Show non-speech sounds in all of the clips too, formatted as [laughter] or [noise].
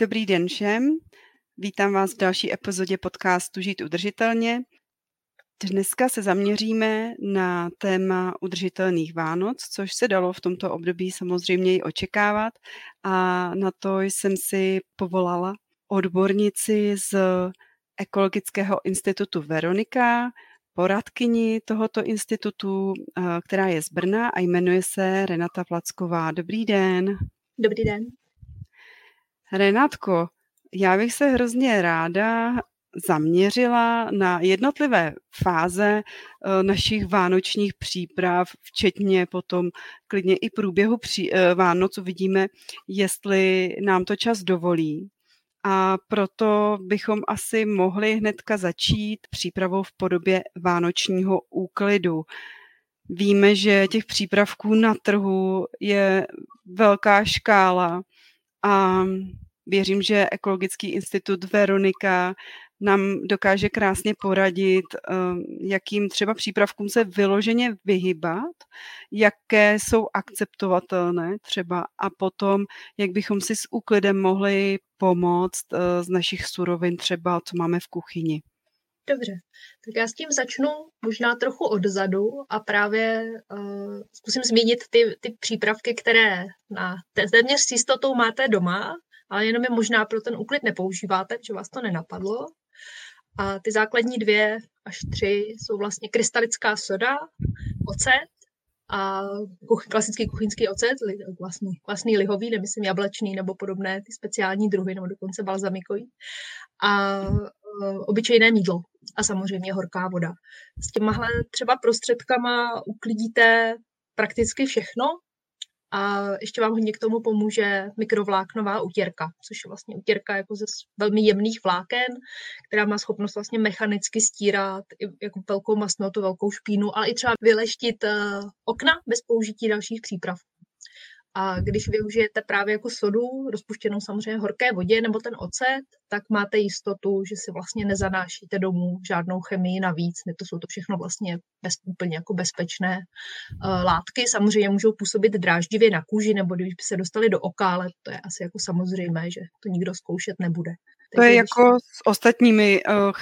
Dobrý den všem. Vítám vás v další epizodě podcastu Žít udržitelně. Dneska se zaměříme na téma udržitelných Vánoc, což se dalo v tomto období samozřejmě i očekávat a na to jsem si povolala odbornici z Ekologického institutu Veronika, poradkyni tohoto institutu, eh, která je z Brna a jmenuje se Renata Placková. Dobrý den. Dobrý den. Renátko, já bych se hrozně ráda zaměřila na jednotlivé fáze eh, našich vánočních příprav, včetně potom klidně i průběhu pří, eh, Vánoc uvidíme, jestli nám to čas dovolí. A proto bychom asi mohli hnedka začít přípravou v podobě vánočního úklidu. Víme, že těch přípravků na trhu je velká škála a věřím, že Ekologický institut Veronika nám dokáže krásně poradit, ehm, jakým třeba přípravkům se vyloženě vyhybat, jaké jsou akceptovatelné třeba a potom, jak bychom si s úklidem mohli pomoct eh, z našich surovin třeba, co máme v kuchyni. Dobře, tak já s tím začnu možná trochu odzadu a právě uh, zkusím zmínit ty, ty přípravky, které na téměř s jistotou máte doma, ale jenom je možná pro ten úklid nepoužíváte, že vás to nenapadlo. A ty základní dvě až tři jsou vlastně krystalická soda, ocet a klasický kuchyňský ocet, vlastní, vlastní lihový, nemyslím jablečný nebo podobné ty speciální druhy, nebo dokonce balzamikový. A uh, obyčejné mídlo a samozřejmě horká voda. S těmahle třeba prostředkama uklidíte prakticky všechno, a ještě vám hodně k tomu pomůže mikrovláknová utěrka, což je vlastně utěrka jako ze velmi jemných vláken, která má schopnost vlastně mechanicky stírat jako velkou masnotu, velkou špínu, ale i třeba vyleštit eh, okna bez použití dalších přípravků. A když využijete právě jako sodu, rozpuštěnou samozřejmě horké vodě nebo ten ocet, tak máte jistotu, že si vlastně nezanášíte domů žádnou chemii navíc. To jsou to všechno vlastně bez, úplně jako bezpečné uh, látky. Samozřejmě můžou působit dráždivě na kůži nebo když by se dostali do oka, ale to je asi jako samozřejmé, že to nikdo zkoušet nebude. To je jako s ostatními uh,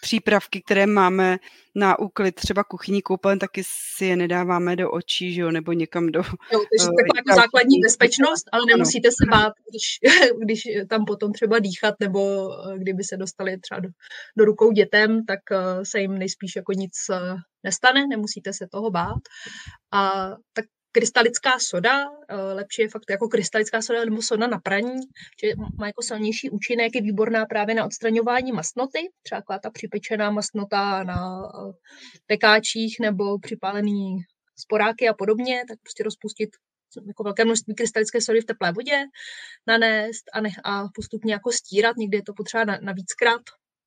přípravky, které máme na úklid, třeba kuchyní koupelen, taky si je nedáváme do očí, že jo, nebo někam do... Jo, takže uh, taková jako základní bezpečnost, ale nemusíte ano. se bát, když, [laughs] když tam potom třeba dýchat, nebo kdyby se dostali třeba do, do rukou dětem, tak uh, se jim nejspíš jako nic uh, nestane, nemusíte se toho bát. A tak krystalická soda, eh, lepší je fakt jako krystalická soda nebo soda na praní, že má jako silnější účinek, je výborná právě na odstraňování masnoty, třeba ta připečená masnota na eh, pekáčích nebo připálený sporáky a podobně, tak prostě rozpustit jako velké množství krystalické sody v teplé vodě, nanést a, ne, a postupně jako stírat, někdy je to potřeba na, na víckrát,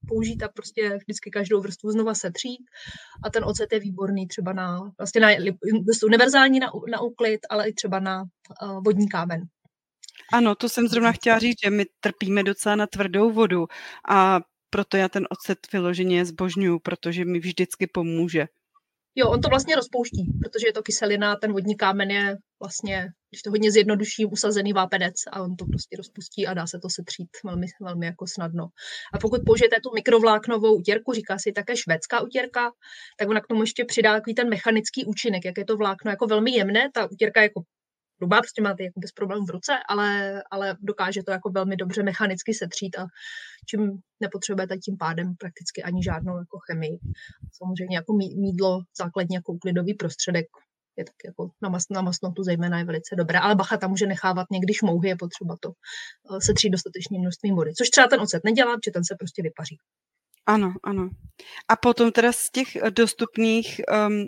použít a prostě vždycky každou vrstvu znova setřít. A ten ocet je výborný třeba na, vlastně na, univerzální na, na úklid, ale i třeba na uh, vodní kámen. Ano, to jsem zrovna chtěla říct, že my trpíme docela na tvrdou vodu a proto já ten ocet vyloženě zbožňuju, protože mi vždycky pomůže. Jo, on to vlastně rozpouští, protože je to kyselina, ten vodní kámen je vlastně, když to hodně zjednoduším, usazený vápenec a on to prostě rozpustí a dá se to setřít velmi, velmi jako snadno. A pokud použijete tu mikrovláknovou utěrku, říká si také švédská utěrka, tak ona k tomu ještě přidá takový ten mechanický účinek, jak je to vlákno jako velmi jemné, ta utěrka je jako hrubá, prostě máte jako bez problémů v ruce, ale, ale dokáže to jako velmi dobře mechanicky setřít a čím nepotřebujete tím pádem prakticky ani žádnou jako chemii. Samozřejmě jako mídlo, základní jako uklidový prostředek, je tak jako na, mas, na masnotu zejména je velice dobré, ale bacha tam může nechávat někdy šmouhy, je potřeba to uh, setřít dostatečným množstvím vody, což třeba ten ocet nedělá, protože ten se prostě vypaří. Ano, ano. A potom teda z těch dostupných um,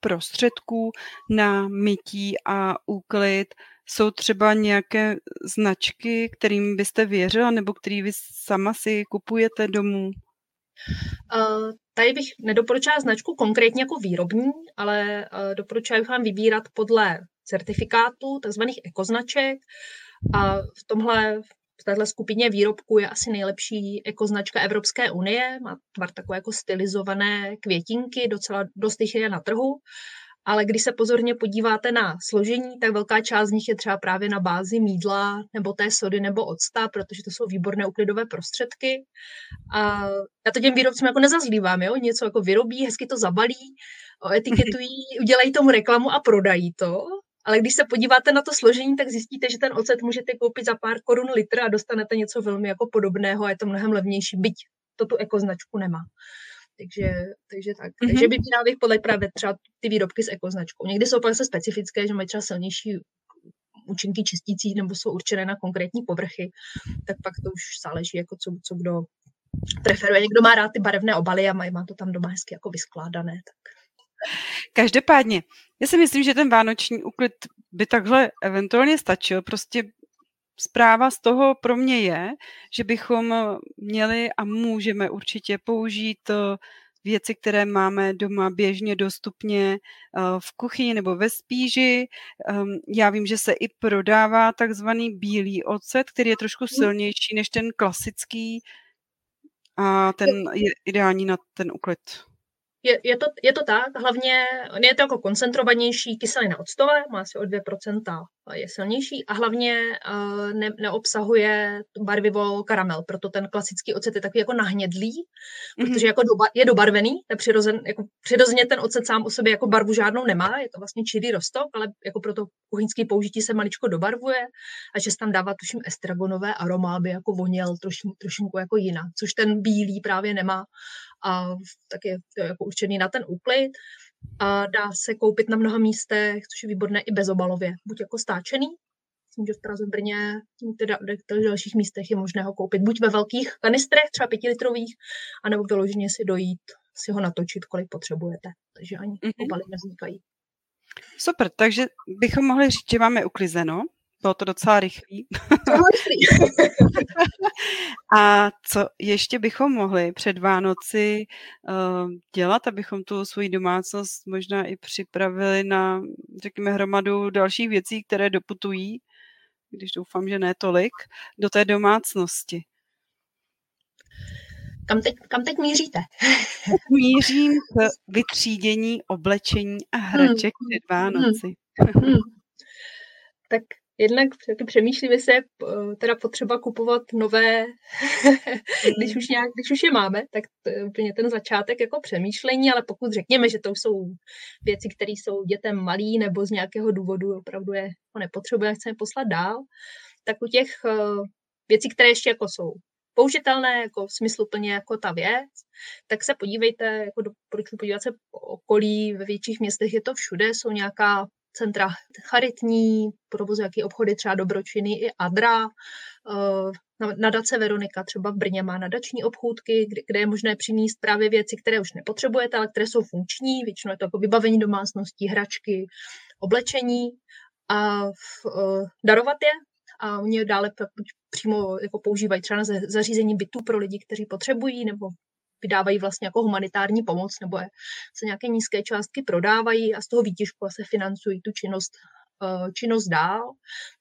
prostředků na mytí a úklid? Jsou třeba nějaké značky, kterým byste věřila nebo který vy sama si kupujete domů? Uh, tady bych nedoporučila značku konkrétně jako výrobní, ale uh, doporučuji vám vybírat podle certifikátů, takzvaných ekoznaček. A v tomhle v této skupině výrobků je asi nejlepší ekoznačka Evropské unie. Má tvar takové jako stylizované květinky, docela dost jich je na trhu ale když se pozorně podíváte na složení, tak velká část z nich je třeba právě na bázi mídla nebo té sody nebo octa, protože to jsou výborné uklidové prostředky. A já to těm výrobcům jako nezazlívám, jo? něco jako vyrobí, hezky to zabalí, etiketují, udělají tomu reklamu a prodají to, ale když se podíváte na to složení, tak zjistíte, že ten ocet můžete koupit za pár korun litr a dostanete něco velmi jako podobného a je to mnohem levnější, byť to tu ekoznačku nemá. Takže, takže tak. Mm-hmm. Takže vybírala bych podle právě třeba ty výrobky s ekoznačkou. Někdy jsou pak se specifické, že mají třeba silnější účinky čistící nebo jsou určené na konkrétní povrchy, tak pak to už záleží, jako co, co kdo preferuje. Někdo má rád ty barevné obaly a má, má to tam doma hezky jako vyskládané. Tak. Každopádně, já si myslím, že ten vánoční úklid by takhle eventuálně stačil. Prostě zpráva z toho pro mě je, že bychom měli a můžeme určitě použít eh, věci, které máme doma běžně dostupně eh, v kuchyni nebo ve spíži. Ehm, já vím, že se i prodává takzvaný bílý ocet, který je trošku mhm. silnější než ten klasický a ten je ideální na ten uklid. Je, je, to, je to tak, hlavně je to jako koncentrovanější kyselina octové, má asi o 2% je silnější a hlavně uh, ne, neobsahuje barvivo karamel, proto ten klasický ocet je takový jako nahnědlý, mm-hmm. protože jako doba, je dobarvený, je přirozen, jako přirozeně ten ocet sám o sobě jako barvu žádnou nemá, je to vlastně čirý rostok, ale jako pro to kuchyňské použití se maličko dobarvuje a že se tam dává tuším estragonové aroma, aby jako voněl trošku, trošinku jako jinak, což ten bílý právě nemá a tak je to jako určený na ten úklid a dá se koupit na mnoha místech, což je výborné i bezobalově, buď jako stáčený, myslím, že v Praze, Brně, teda v dalších místech je možné ho koupit buď ve velkých kanistrech, třeba pětilitrových, anebo vyloženě si dojít, si ho natočit, kolik potřebujete. Takže ani mm-hmm. obaly nevznikají. Super, takže bychom mohli říct, že máme uklizeno. Bylo to docela rychlý. [laughs] A co ještě bychom mohli před Vánoci uh, dělat, abychom tu svoji domácnost možná i připravili na, řekněme, hromadu dalších věcí, které doputují, když doufám, že ne tolik, do té domácnosti. Kam teď, kam teď míříte? Mířím k vytřídění oblečení a hraček hmm. před Vánoci. Hmm. Hmm. Tak jednak taky přemýšlím, jestli je eh, teda potřeba kupovat nové, [laughs] když, už nějak, když už je máme, tak to je úplně ten začátek jako přemýšlení, ale pokud řekněme, že to jsou věci, které jsou dětem malý nebo z nějakého důvodu opravdu je ho nepotřebuje, chceme poslat dál, tak u těch eh, věcí, které ještě jako jsou použitelné, jako smysluplně jako ta věc, tak se podívejte, jako doporučuji podívat se po okolí, ve větších městech je to všude, jsou nějaká centra charitní, provozují jaký obchody, třeba dobročiny i Adra, eh, nadace Veronika třeba v Brně má nadační obchůdky, kde je možné přinést právě věci, které už nepotřebujete, ale které jsou funkční, většinou je to jako vybavení domácností, hračky, oblečení. A uh, darovat je. A oni dále přímo jako používají třeba na zařízení bytů pro lidi, kteří potřebují, nebo vydávají vlastně jako humanitární pomoc, nebo je, se nějaké nízké částky prodávají a z toho výtěžku se financují tu činnost, eh, činnost dál.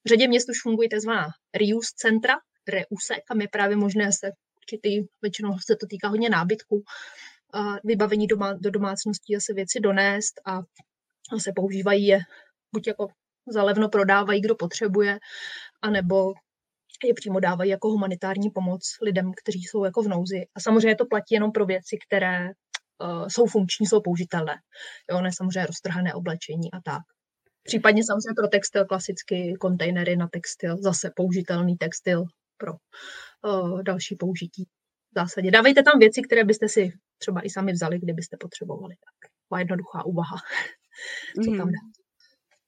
V řadě měst už fungují tzv. reuse centra, reuse, kam je právě možné se určitý, většinou se to týká hodně nábytku, vybavení doma, do domácností a se věci donést a se používají je buď jako za levno prodávají, kdo potřebuje, anebo je přímo dávají jako humanitární pomoc lidem, kteří jsou jako v nouzi. A samozřejmě to platí jenom pro věci, které uh, jsou funkční, jsou použitelné. Jo, ne samozřejmě roztrhané oblečení a tak. Případně samozřejmě pro textil klasicky kontejnery na textil, zase použitelný textil pro uh, další použití. V zásadě dávejte tam věci, které byste si třeba i sami vzali, kdybyste potřebovali. Tak jednoduchá úvaha, [laughs] co tam mhm. dát.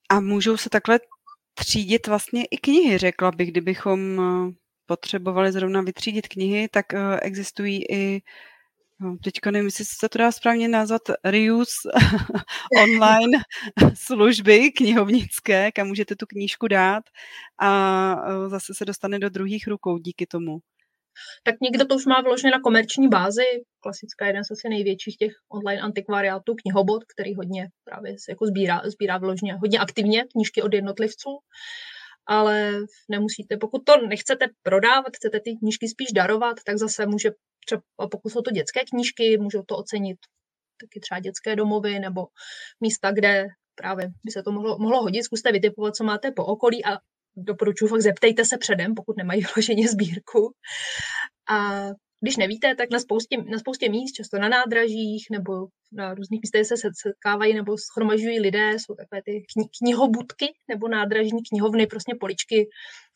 A můžou se takhle třídit vlastně i knihy, řekla bych, kdybychom eh, potřebovali zrovna vytřídit knihy, tak eh, existují i No, teďka nevím, jestli se to dá správně nazvat reuse [laughs] online [laughs] služby knihovnické, kam můžete tu knížku dát a e, zase se dostane do druhých rukou díky tomu. Tak někdo to už má vložené na komerční bázi. Klasická jeden z asi největších těch online antikvariátů, knihobot, který hodně právě jako sbírá, sbírá vložně hodně aktivně knížky od jednotlivců ale nemusíte, pokud to nechcete prodávat, chcete ty knížky spíš darovat, tak zase může třeba, pokud jsou to dětské knížky, můžou to ocenit taky třeba dětské domovy nebo místa, kde právě by se to mohlo, mohlo hodit. Zkuste vytipovat, co máte po okolí a doporučuji fakt zeptejte se předem, pokud nemají [laughs] vloženě sbírku. A když nevíte, tak na spoustě, na spoustě míst, často na nádražích nebo na různých místech se setkávají nebo schromažují lidé, jsou takové ty kni- knihobudky nebo nádražní knihovny, prostě poličky,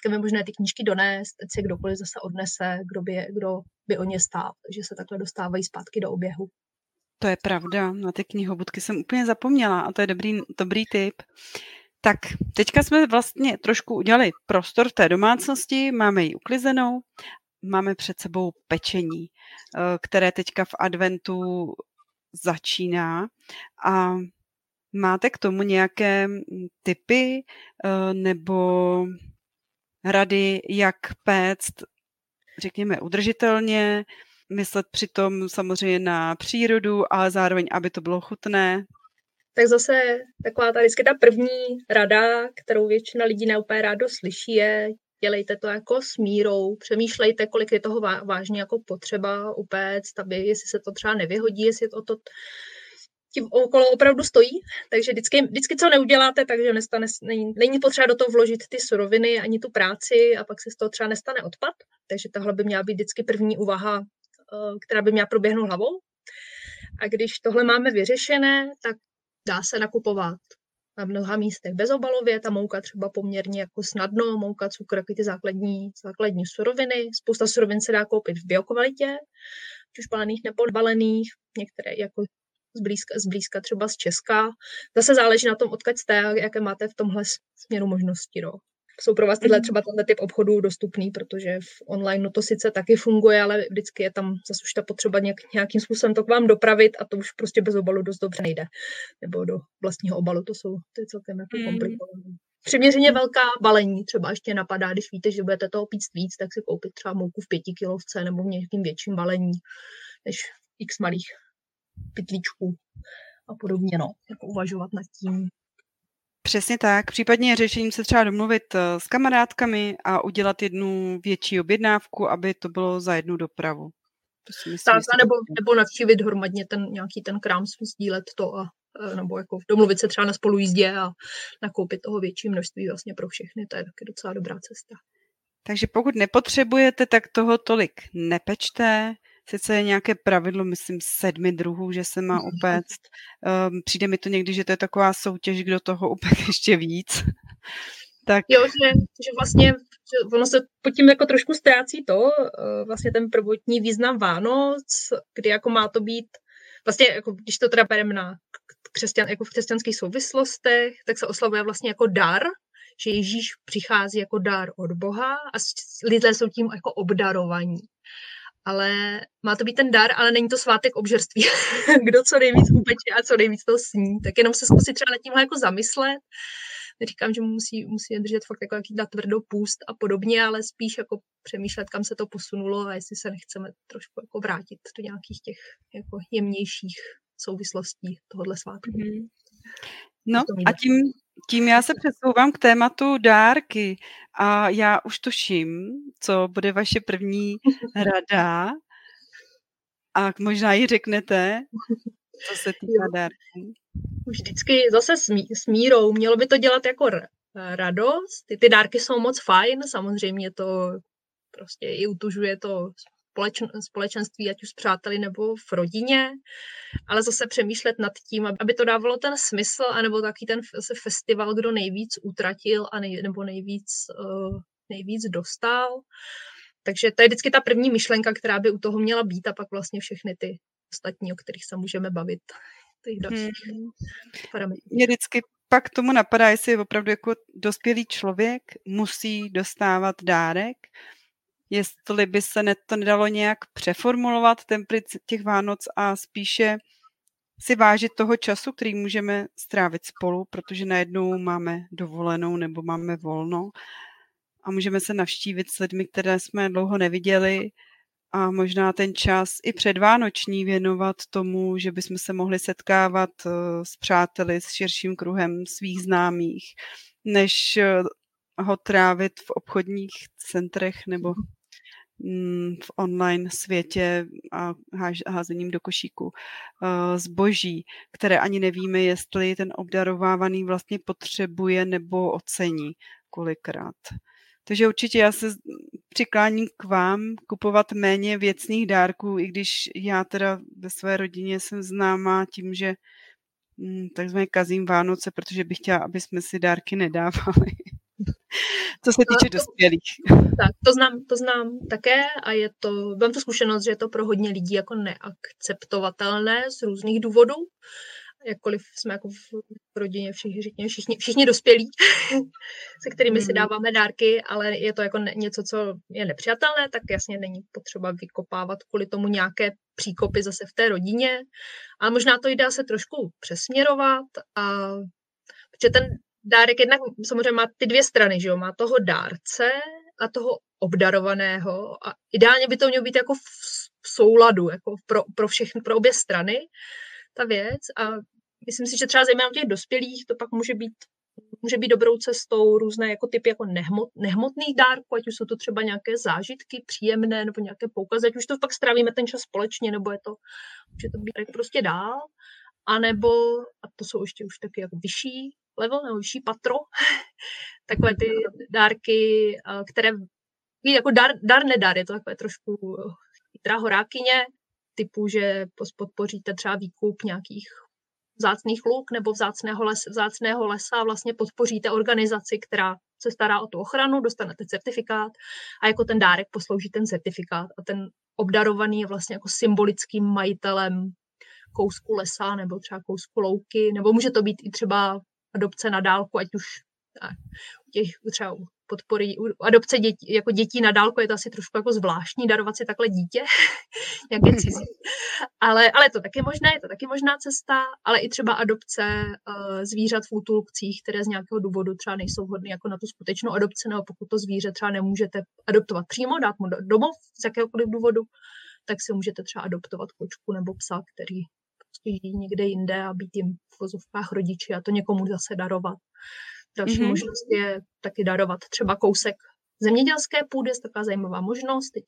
kam je možné ty knížky donést, ať se kdokoliv zase odnese, kdo by, kdo by o ně stál, takže se takhle dostávají zpátky do oběhu. To je pravda, na ty knihobudky jsem úplně zapomněla a to je dobrý, dobrý tip. Tak, teďka jsme vlastně trošku udělali prostor v té domácnosti, máme ji uklizenou máme před sebou pečení, eh, které teďka v adventu začíná a máte k tomu nějaké mm, typy eh, nebo rady, jak péct, řekněme, udržitelně, myslet přitom samozřejmě na přírodu, ale zároveň, aby to bylo chutné? Tak zase taková ta vždycky ta první rada, kterou většina lidí neúplně rádo slyší, je dělejte to jako s mírou, přemýšlejte, kolik je toho vážně jako potřeba upéct, aby jestli se to třeba nevyhodí, jestli to, to tím okolo opravdu stojí, takže vždycky, vždycky co neuděláte, takže nestane, není, není potřeba do toho vložit ty suroviny ani tu práci a pak se z toho třeba nestane odpad, takže tohle by měla být vždycky první úvaha, eh, která by měla proběhnout hlavou. A když tohle máme vyřešené, tak dá se nakupovat na mnoha místech bezobalově, ta mouka třeba poměrně jako snadno, mouka, cukr, ty základní, základní suroviny. Spousta surovin se dá koupit v biokvalitě, či už balených nebo balených, některé jako zblízka, zblízka třeba z Česka. Zase záleží na tom, odkud jste jaké máte v tomhle směru možnosti. No jsou pro vás tyhle mhm. třeba tenhle typ obchodů dostupný, protože v online to sice taky funguje, ale vždycky je tam zase už ta potřeba nějak, nějakým způsobem to k vám dopravit a to už prostě bez obalu dost dobře nejde. Nebo do vlastního obalu, to jsou to je celkem jako mm. komplikované. Přiměřeně velká balení třeba ještě napadá, když víte, že budete toho pít víc, tak si koupit třeba mouku v pětikilovce nebo v nějakým větším balení, než x malých pytlíčků a podobně, no, jako uvažovat nad tím, Přesně tak. Případně je řešením se třeba domluvit eh, s kamarádkami a udělat jednu větší objednávku, aby to bylo za jednu dopravu. To si myslím, tak, nebo, nebo navštívit hromadně ten nějaký ten krám, sdílet to a eh, nebo jako domluvit se třeba na spolujízdě a nakoupit toho větší množství vlastně pro všechny. To je taky docela dobrá cesta. Takže pokud nepotřebujete, tak toho tolik nepečte sice je nějaké pravidlo, myslím, sedmi druhů, že se má upéct. Um, přijde mi to někdy, že to je taková soutěž, kdo toho upek [laughs] ještě víc. tak. Jo, že, že vlastně že ono se pod tím jako trošku ztrácí to, uh, vlastně ten prvotní význam Vánoc, kdy jako má to být, vlastně jako, když to teda bereme na křesťan, jako v křesťanských souvislostech, tak se oslavuje vlastně jako dar, že Ježíš přichází jako dar od Boha a lidé jsou tím jako obdarovaní ale má to být ten dar, ale není to svátek obžerství. [laughs] Kdo co nejvíc upeče a co nejvíc to sní. Tak jenom se zkusit třeba nad tímhle jako zamyslet. Neříkám, že musí, musí držet fakt jako jaký tvrdou půst a podobně, ale spíš jako přemýšlet, kam se to posunulo a jestli se nechceme trošku jako vrátit do nějakých těch jako jemnějších souvislostí tohohle svátku. Mm-hmm. No a tím, tím já se přesouvám k tématu dárky a já už tuším, co bude vaše první rada a možná ji řeknete, co se [laughs] týká dárky. Už vždycky zase s, mí, s mírou. Mělo by to dělat jako radost. Ty, ty dárky jsou moc fajn, samozřejmě to prostě i utužuje to společen, společenství, ať už s přáteli nebo v rodině, ale zase přemýšlet nad tím, aby to dávalo ten smysl, anebo taky ten festival, kdo nejvíc utratil a nej, nebo nejvíc, uh, nejvíc dostal. Takže to je vždycky ta první myšlenka, která by u toho měla být a pak vlastně všechny ty ostatní, o kterých se můžeme bavit. Těch dalších hmm. Mě vždycky pak tomu napadá, jestli opravdu jako dospělý člověk musí dostávat dárek, jestli by se to nedalo nějak přeformulovat, ten těch Vánoc a spíše si vážit toho času, který můžeme strávit spolu, protože najednou máme dovolenou nebo máme volno a můžeme se navštívit s lidmi, které jsme dlouho neviděli a možná ten čas i předvánoční věnovat tomu, že bychom se mohli setkávat eh, s přáteli, s širším kruhem svých známých, než eh, ho trávit v obchodních centrech nebo v online světě a házením do košíku eh, zboží, které ani nevíme, jestli ten obdarovávaný vlastně potřebuje nebo ocení kolikrát. Takže určitě já se přikláním k vám kupovat méně věcných dárků, i když já teda ve své rodině jsem známá tím, že hm, takzvaně kazím Vánoce, protože bych chtěla, aby jsme si dárky nedávali. Co se týče to, dospělých. Tak, to znám, to znám také a je to, mám tu zkušenost, že je to pro hodně lidí jako neakceptovatelné z různých důvodů jakkoliv jsme jako v rodině všichni, všichni, všichni, všichni dospělí, [laughs] se kterými si mm. dáváme dárky, ale je to jako něco, co je nepřijatelné, tak jasně není potřeba vykopávat kvůli tomu nějaké příkopy zase v té rodině. A možná to jde se trošku přesměrovat, a, protože ten dárek jednak samozřejmě má ty dvě strany, že jo? má toho dárce a toho obdarovaného a ideálně by to mělo být jako v, souladu jako pro, pro všechny, pro obě strany ta věc a myslím si, že třeba zejména u těch dospělých to pak může být může být dobrou cestou různé jako typy jako nehmot, nehmotných dárků, ať už jsou to třeba nějaké zážitky příjemné nebo nějaké poukazy, ať už to pak strávíme ten čas společně, nebo je to, může to být prostě dál, anebo, a to jsou ještě už taky jako vyšší level nebo vyšší patro, [laughs] takové ty dárky, které jako dar, dar nedar, je to takové trošku chytrá horákyně, typu, že podpoříte třeba výkup nějakých vzácných luk nebo vzácného, les, vzácného lesa vlastně podpoříte organizaci, která se stará o tu ochranu, dostanete certifikát a jako ten dárek poslouží ten certifikát a ten obdarovaný je vlastně jako symbolickým majitelem kousku lesa nebo třeba kousku louky, nebo může to být i třeba adopce na dálku, ať už u těch třeba podpory adopce dětí, jako dětí na dálku je to asi trošku jako zvláštní darovat si takhle dítě, [laughs] jak je cizí. Ale, ale to taky možné, je to taky možná cesta, ale i třeba adopce uh, zvířat v útulkcích, které z nějakého důvodu třeba nejsou vhodné jako na tu skutečnou adopci, nebo pokud to zvíře třeba nemůžete adoptovat přímo, dát mu domov z jakéhokoliv důvodu, tak si můžete třeba adoptovat kočku nebo psa, který žijí někde jinde a být jim v vozovkách rodiči a to někomu zase darovat. Další mm-hmm. možnost je taky darovat třeba kousek zemědělské půdy, je taková zajímavá možnost. Teď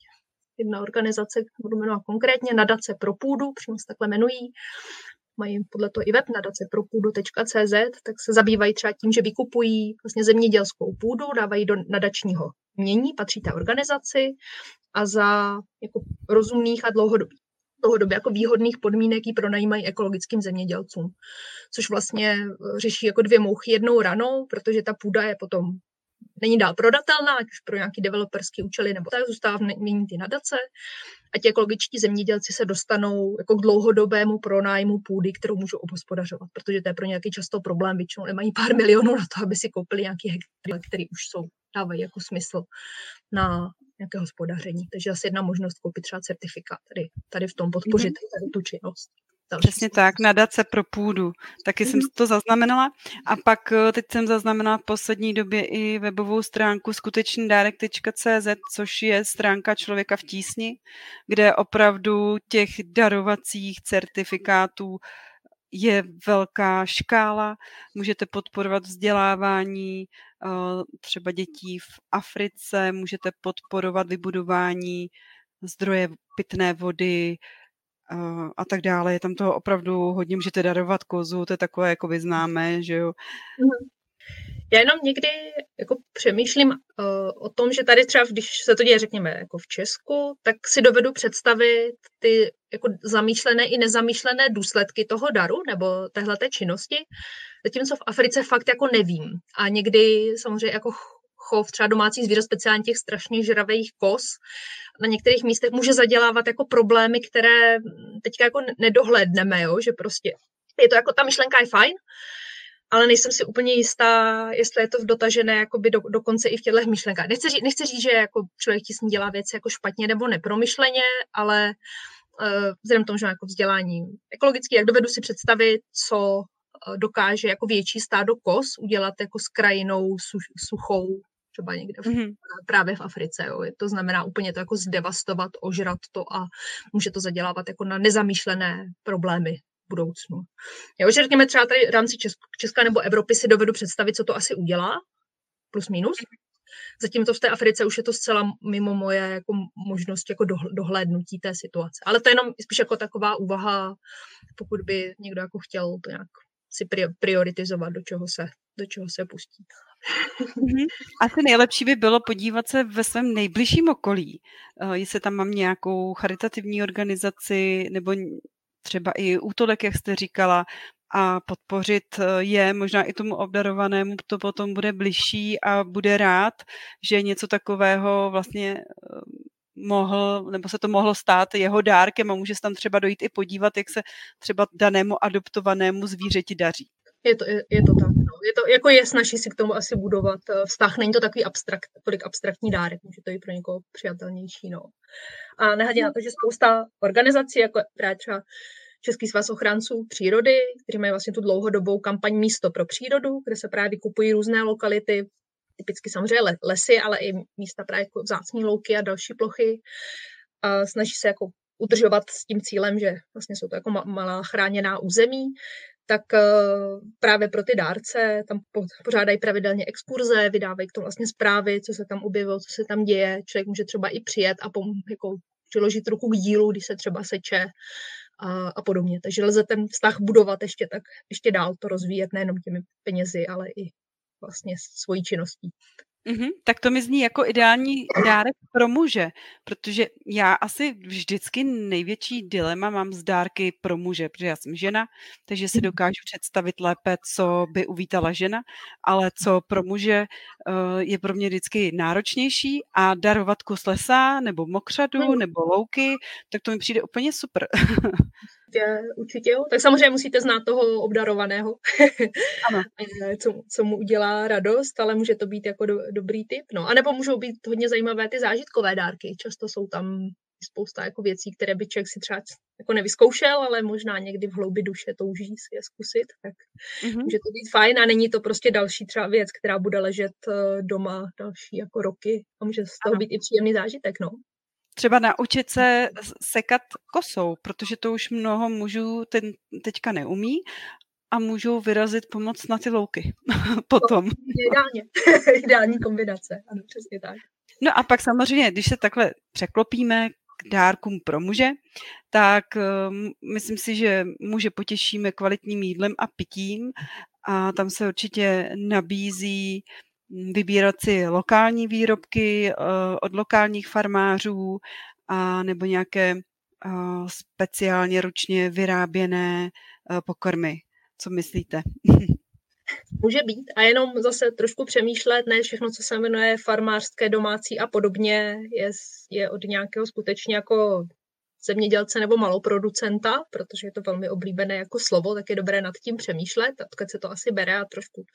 jedna organizace, budu jmenovat konkrétně, Nadace pro půdu, přímo se takhle jmenují, mají podle toho i web nadacepropůdu.cz, tak se zabývají třeba tím, že vykupují vlastně zemědělskou půdu, dávají do nadačního mění, patří té organizaci a za jako rozumných a dlouhodobých dlouhodobě jako výhodných podmínek ji pronajímají ekologickým zemědělcům, což vlastně eh, řeší jako dvě mouchy jednou ranou, protože ta půda je potom není dál prodatelná, ať už pro nějaký developerský účely, nebo tak zůstává v ty nadace. A ti ekologičtí zemědělci se dostanou jako k dlouhodobému pronájmu půdy, kterou můžou obhospodařovat, protože to je pro nějaký často problém, většinou nemají pár milionů na to, aby si koupili nějaký hektary, které už jsou, dávají jako smysl na nějaké hospodaření. Takže asi jedna možnost koupit třeba certifikát, tady, tady v tom podpořit mm-hmm. tady tu činnost. Další Přesně tak, nadace pro půdu. Taky mm-hmm. jsem mhm. to zaznamenala. A pak eh, teď jsem zaznamenala v poslední době i webovou stránku skutečnýdárek.cz, což je stránka člověka v tísni, kde opravdu těch darovacích certifikátů je velká škála. Můžete podporovat vzdělávání třeba dětí v Africe, můžete podporovat vybudování zdroje pitné vody eh, a tak dále. Je tam toho opravdu hodně, můžete darovat kozu, to je takové jako vyznámé, že jo. Mhm. Já jenom někdy jako přemýšlím uh, o tom, že tady třeba, když se to děje, řekněme, jako v Česku, tak si dovedu představit ty jako zamýšlené i nezamýšlené důsledky toho daru nebo téhleté činnosti, zatímco v Africe fakt jako nevím. A někdy samozřejmě jako chov třeba domácích zvířat, speciálně těch strašně žravých kos, na některých místech může zadělávat jako problémy, které teďka jako nedohledneme, jo? že prostě je to jako, ta myšlenka je fajn, ale nejsem si úplně jistá, jestli je to dotažené do, dokonce i v těchto myšlenkách. Nechci, ří, nechci říct, že jako člověk ti dělá věci jako špatně nebo nepromyšleně, ale uh, vzhledem tomu, že mám jako vzdělání ekologický, jak dovedu si představit, co uh, dokáže jako větší stádo kos udělat jako s krajinou suchou, třeba někde v, mm-hmm. právě v Africe. Jo. To znamená úplně to jako zdevastovat, ožrat to a může to zadělávat jako na nezamýšlené problémy budoucnu. Jo, že řekněme třeba tady v rámci Česka nebo Evropy si dovedu představit, co to asi udělá, plus minus. Zatímco v té Africe už je to zcela mimo moje jako možnost jako dohlédnutí té situace. Ale to je jenom spíš jako taková úvaha, pokud by někdo jako chtěl to nějak si prioritizovat, do čeho se, do čeho se pustí. Mm-hmm. Asi nejlepší by bylo podívat se ve svém nejbližším okolí, eh, jestli tam mám nějakou charitativní organizaci nebo třeba i útolek, jak jste říkala, a podpořit eh, je, možná i tomu obdarovanému to potom bude bližší a bude rád, že něco takového vlastně eh, mohl, nebo se to mohlo stát jeho dárkem a může se tam třeba dojít i podívat, jak se třeba danému adoptovanému zvířeti daří. Je to, je, je to tak. No. Je to, jako je snaží si k tomu asi budovat eh, vztah. Není to takový abstrakt, tolik abstraktní dárek, může to být pro někoho přijatelnější. No. A nehledě na to, že spousta organizací, jako právě třeba Český svaz ochránců přírody, kteří mají vlastně tu dlouhodobou kampaň Místo pro přírodu, kde se právě vykupují různé lokality, typicky samozřejmě lesy, ale i místa právě jako vzácní louky a další plochy. A snaží se jako udržovat s tím cílem, že vlastně jsou to jako malá chráněná území, tak eh, právě pro ty dárce tam pořádají pravidelně exkurze, vydávají k tomu vlastně zprávy, co se tam objevilo, co se tam děje. Člověk může třeba i přijet a pom, jako přiložit ruku k dílu, když se třeba seče a, a podobně. Takže lze ten vztah budovat ještě tak, ještě dál to rozvíjet nejenom těmi penězi, ale i vlastně svojí činností. Mm-hmm, tak to mi zní jako ideální dárek pro muže, protože já asi vždycky největší dilema mám z dárky pro muže, protože já jsem žena, takže si mhm. dokážu představit lépe, co by uvítala žena, ale co pro muže uh, je pro mě vždycky náročnější a darovat kus lesa nebo mokřadu nebo louky, tak to mi přijde úplně super. [laughs] Určitě, určitě jo. Tak samozřejmě musíte znát toho obdarovaného, ano. [laughs] co, co mu udělá radost, ale může to být jako do, dobrý tip. No. A nebo můžou být hodně zajímavé ty zážitkové dárky. Často jsou tam spousta jako věcí, které by člověk si třeba jako nevyzkoušel, ale možná někdy v hloubi duše touží si je zkusit, tak mm-hmm. může to být fajn a není to prostě další třeba věc, která bude ležet eh, doma další jako roky a může z toho ano. být i příjemný zážitek, no třeba naučit se sekat kosou, protože to už mnoho mužů ten, teďka neumí a můžou vyrazit pomoc na ty louky [laughs] potom. Ideálně, [laughs] ideální kombinace, ano, přesně tak. No a pak samozřejmě, když se takhle překlopíme k dárkům pro muže, tak um, myslím si, že muže potěšíme kvalitním jídlem a pitím a tam se určitě nabízí vybírat si lokální výrobky eh, od lokálních farmářů a nebo nějaké eh, speciálně ručně vyráběné eh, pokrmy. Co myslíte? [laughs] Může být a jenom zase trošku přemýšlet, ne všechno, co se jmenuje farmářské, domácí a podobně, je, je od nějakého skutečně jako zemědělce nebo maloproducenta, protože je to velmi oblíbené jako slovo, tak je dobré nad tím přemýšlet, odkud se to asi bere a trošku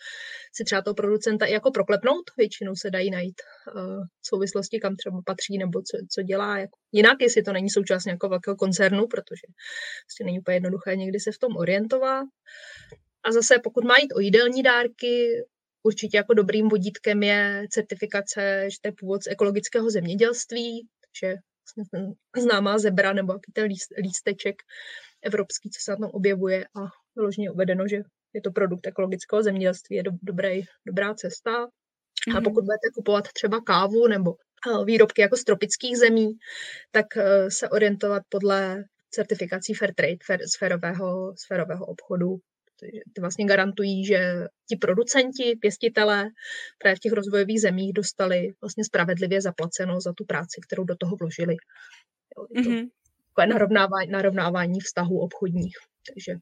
si třeba toho producenta i jako proklepnout. Většinou se dají najít uh, souvislosti, kam třeba patří nebo co, co dělá. Jako jinak, jestli to není součást nějakého velkého koncernu, protože prostě není úplně jednoduché někdy se v tom orientovat. A zase, pokud má jít o jídelní dárky, určitě jako dobrým vodítkem je certifikace, že to je původ z ekologického zemědělství, vlastně známá zebra nebo jaký ten líst, lísteček evropský, co se na tom objevuje a vyloženě uvedeno, že je to produkt ekologického zemědělství, je do, dobrý, dobrá cesta. Mm-hmm. A mhm. pokud budete kupovat třeba kávu nebo eh, výrobky jako z tropických zemí, tak eh, se orientovat podle certifikací Fairtrade, fair, sférového, sférového obchodu, ty vlastně garantují, že ti producenti, pěstitelé právě v těch rozvojových zemích dostali vlastně spravedlivě zaplaceno za tu práci, kterou do toho vložili. Jo, je to mm-hmm. narovnávání, narovnávání vztahů obchodních. Takže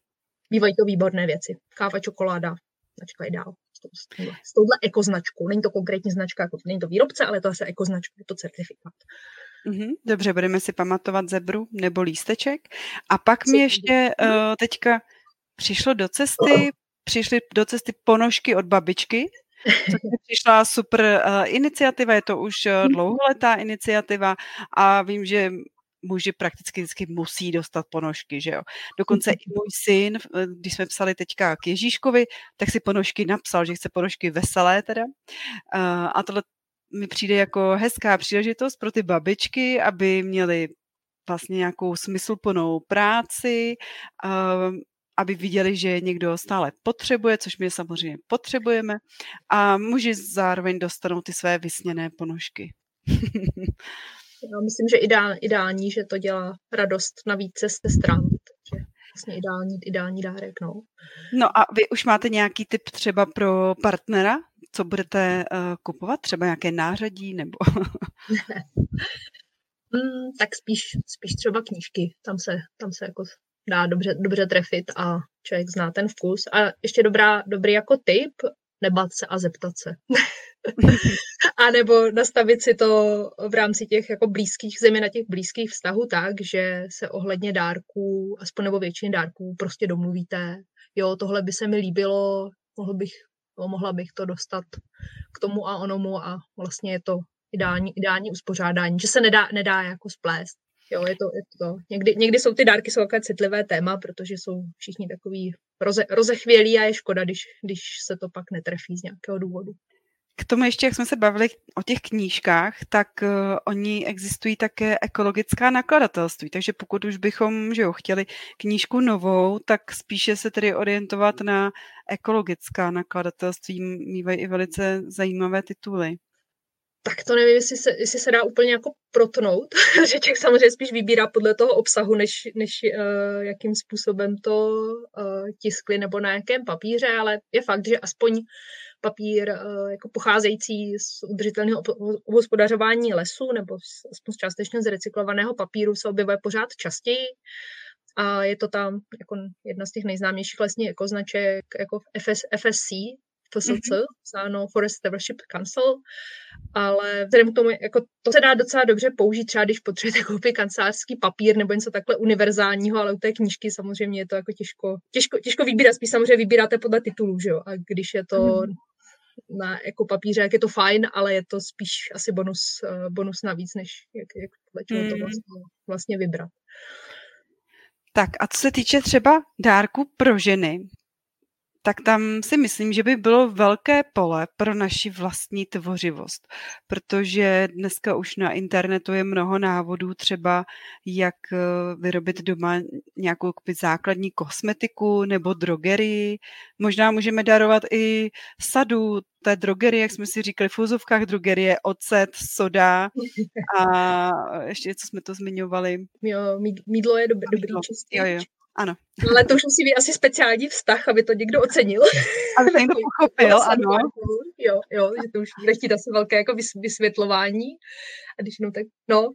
bývají to výborné věci. Káva, čokoláda, značka je dál. S, touhle, s touhle ekoznačkou. Není to konkrétní značka, jako, není to výrobce, ale to je ekoznačka, je to certifikát. Mm-hmm, dobře, budeme si pamatovat zebru nebo lísteček. A pak mi ještě uh, teďka přišlo do cesty přišly do cesty ponožky od babičky, což mi přišla super uh, iniciativa, je to už uh, [laughs] dlouholetá iniciativa a vím, že muži prakticky vždycky musí dostat ponožky, že jo. Dokonce i můj syn, když jsme psali teďka k Ježíškovi, tak si ponožky napsal, že chce ponožky veselé teda. Uh, a tohle mi přijde jako hezká příležitost pro ty babičky, aby měly vlastně nějakou smysluplnou práci, aby viděli, že někdo stále potřebuje, což my samozřejmě potřebujeme, a muži zároveň dostanou ty své vysněné ponožky. [laughs] Já myslím, že ideál, ideální, že to dělá radost na více stran. Takže vlastně ideální, ideální dárek. No. no a vy už máte nějaký tip třeba pro partnera? Co budete uh, kupovat? Třeba nějaké nářadí nebo... [laughs] mm, tak spíš, spíš třeba knížky. Tam se, tam se jako dá dobře, dobře trefit a člověk zná ten vkus. A ještě dobrá, dobrý jako tip, nebat se a zeptat se. [laughs] a nebo nastavit si to v rámci těch jako blízkých, zemi na těch blízkých vztahů tak, že se ohledně dárků, aspoň nebo většiny dárků, prostě domluvíte, jo, tohle by se mi líbilo, mohl bych, mohla bych to dostat k tomu a onomu a vlastně je to ideální, ideální uspořádání, že se nedá, nedá jako splést. Jo, je to, je to. Někdy, někdy jsou ty dárky jsou takové citlivé téma, protože jsou všichni takový roze, rozechvělí a je škoda, když, když se to pak netrefí z nějakého důvodu. K tomu ještě, jak jsme se bavili o těch knížkách, tak uh, oni existují také ekologická nakladatelství, takže pokud už bychom že jo, chtěli knížku novou, tak spíše se tedy orientovat na ekologická nakladatelství, mývají i velice zajímavé tituly tak to nevím, jestli se, jestli se dá úplně jako protnout, [laughs] že člověk samozřejmě spíš vybírá podle toho obsahu, než, než uh, jakým způsobem to uh, tiskli nebo na jakém papíře, ale je fakt, že aspoň papír uh, jako pocházející z udržitelného hospodařování lesu nebo z, aspoň z částečně z recyklovaného papíru se objevuje pořád častěji. A je to tam jako jedna z těch nejznámějších lesních ekoznaček jako FS, FSC, FSC, mm-hmm. psáno Forest Stewardship Council, ale vzhledem k tomu, jako to se dá docela dobře použít, třeba když potřebujete [laughs] koupit kancelářský papír nebo něco takhle univerzálního, ale u té knížky samozřejmě je to jako těžko, těžko, těžko vybírat, spíš samozřejmě vybíráte podle titulů, že jo, a když je to mm-hmm. na jako papíře, jak je to fajn, ale je to spíš asi bonus, uh, bonus navíc, než jak, jak mm. to vlastně, vlastně vybrat. Tak a co se týče třeba dárku pro ženy, tak tam si myslím, že by bylo velké pole pro naši vlastní tvořivost, protože dneska už na internetu je mnoho návodů třeba, jak eh, vyrobit doma nějakou základní kosmetiku nebo drogerii. Možná můžeme darovat i sadu té drogerie, jak jsme si říkali, v úzovkách drogerie, ocet, soda [laughs] a ještě co jsme to zmiňovali. Jo, mídlo je dobrý, dobrý čistý. Jo, jo. Ano. Ale to už musí být asi speciální vztah, aby to někdo ocenil. Aby to někdo pochopil, ano. Jo, jo, že to už bude chtít asi velké jako vysvětlování. A když no, tak no,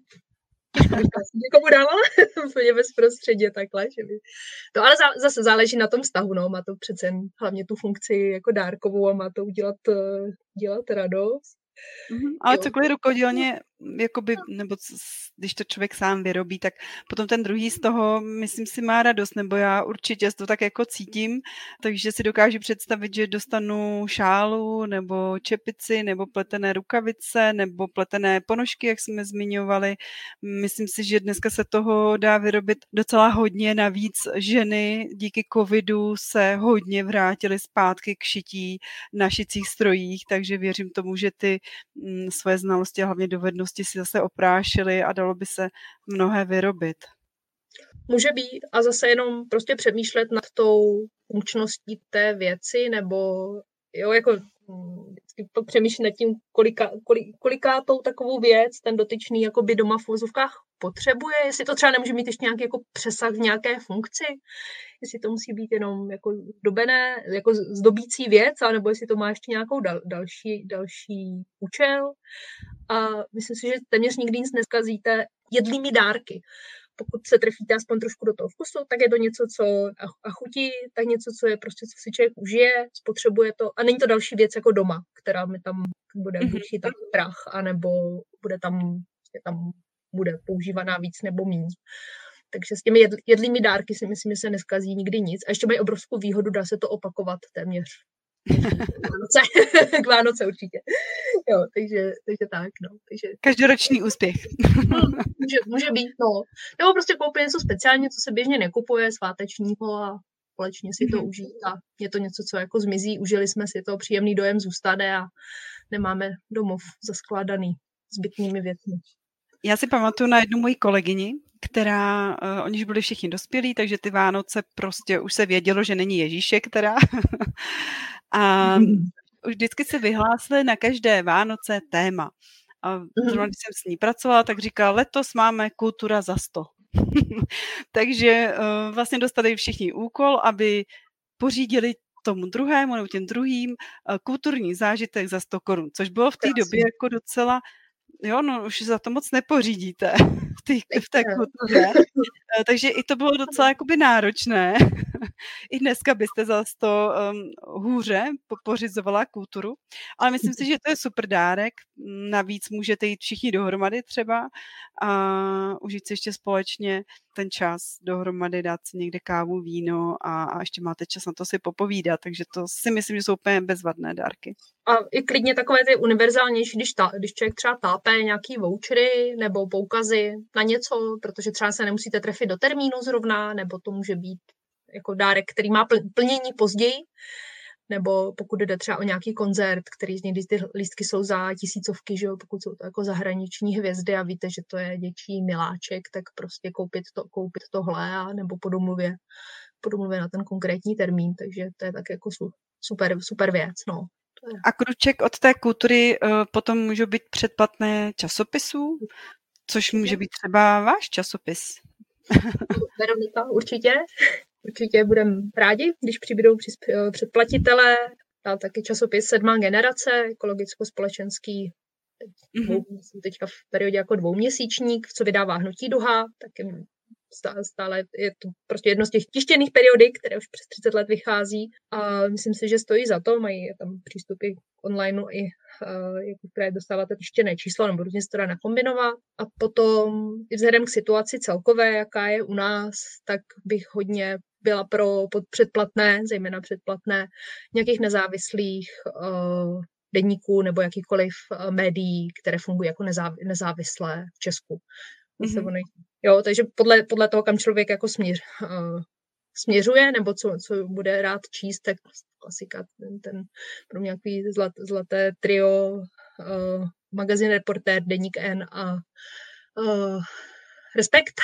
někomu dala [laughs] úplně bezprostředně takhle. Že by... To ale zase záleží na tom vztahu, no, má to přece hlavně tu funkci jako dárkovou a má to udělat, eh, dělat radost. Mm-hmm, ale cokoliv rukodělně, jakoby, nebo když to člověk sám vyrobí, tak potom ten druhý z toho, myslím si, má radost, nebo já určitě to tak jako cítím, takže si dokážu představit, že dostanu šálu, nebo čepici, nebo pletené rukavice, nebo pletené ponožky, jak jsme zmiňovali. Myslím si, že dneska se toho dá vyrobit docela hodně, navíc ženy díky covidu se hodně vrátily zpátky k šití na šicích strojích, takže věřím tomu, že ty Mm, své znalosti a hlavně dovednosti si zase oprášili a dalo by se mnohé vyrobit. Může být a zase jenom prostě přemýšlet nad tou funkčností té věci nebo jo, jako vždycky přemýšlet nad tím, kolika, kolik, kolikátou takovou věc ten dotyčný jako by doma v vozovkách potřebuje, jestli to třeba nemůže mít ještě nějaký jako přesah v nějaké funkci, jestli to musí být jenom jako dobené, jako zdobící věc, nebo jestli to má ještě nějakou dal, další, další účel. A myslím si, že téměř nikdy nic neskazíte jedlými dárky. Pokud se trefíte aspoň trošku do toho vkusu, tak je to něco, co a chutí, tak něco, co je prostě, co si člověk užije, spotřebuje to a není to další věc jako doma, která mi tam bude mm-hmm. chytat prach, anebo bude tam, je tam bude používaná víc nebo méně. takže s těmi jedlými dárky si myslím, že se neskazí nikdy nic. A ještě mají obrovskou výhodu, dá se to opakovat téměř [laughs] Vánoce, [laughs] k Vánoce určitě. [laughs] Jo, takže, takže tak, no. Takže... Každoroční úspěch. no, [laughs] může, může být, no. Nebo prostě koupit něco speciálně, co se běžně nekupuje, svátečního a společně si to mm-hmm. užít a je to něco, co jako zmizí, užili jsme si to, příjemný dojem zůstane a nemáme domov zaskládaný zbytnými věcmi. Já si pamatuju na jednu moji kolegyni, která, uh, oni už byli všichni dospělí, takže ty Vánoce prostě už se vědělo, že není Ježíšek teda. [laughs] a mm. Už vždycky si vyhlásili na každé Vánoce téma. A zrovna, když jsem s ní pracovala, tak říkala, letos máme kultura za sto. [laughs] takže uh, vlastně dostali všichni úkol, aby pořídili tomu druhému nebo těm druhým uh, kulturní zážitek za 100 korun, což bylo v té době jako docela jo, no už za to moc nepořídíte v, tý, v té kultuře. Eh, takže i to bylo docela jakoby náročné. [laughs] I dneska byste za to um, hůře pořizovala kulturu. Ale myslím si, že to je super dárek. Navíc můžete jít všichni dohromady třeba a užít si ještě společně ten čas dohromady, dát si někde kávu, víno a, a ještě máte čas na to si popovídat. Takže to si myslím, že jsou úplně bezvadné dárky. A i klidně takové ty univerzálnější, když, ta, když člověk třeba tápe nějaký vouchery nebo poukazy na něco, protože třeba se nemusíte trefit do termínu zrovna, nebo to může být jako dárek, který má plnění později, nebo pokud jde třeba o nějaký koncert, který někdy ty lístky jsou za tisícovky, že jo, pokud jsou to jako zahraniční hvězdy a víte, že to je děčí miláček, tak prostě koupit, to, koupit tohle a nebo po domluvě, po domluvě na ten konkrétní termín, takže to je tak jako super, super věc, no. A kruček od té kultury uh, potom můžou být předplatné časopisů, což může být třeba váš časopis. [laughs] Veronika, určitě. Určitě budeme rádi, když přibydou eh, předplatitele. A taky časopis Sedmá generace, ekologicko-společenský, mm-hmm. teďka v periodě jako dvouměsíčník, co vydává Hnutí Duha, taky stále je to prostě jedno z těch tištěných periodik, které už přes 30 let vychází a myslím si, že stojí za to, mají tam přístupy k online i uh, jako které dostáváte tištěné číslo, nebo různě se to dá nakombinovat. A potom i vzhledem k situaci celkové, jaká je u nás, tak bych hodně byla pro předplatné, zejména předplatné, nějakých nezávislých uh, denníků nebo jakýchkoliv uh, médií, které fungují jako nezáv- nezávislé v Česku. Mm-hmm. Jo, takže podle, podle toho, kam člověk jako směř, uh, směřuje, nebo co, co bude rád číst, tak klasika, ten, ten pro mě nějaký zlat, zlaté trio, uh, magazín Reportér, Deník N a uh, Respekt,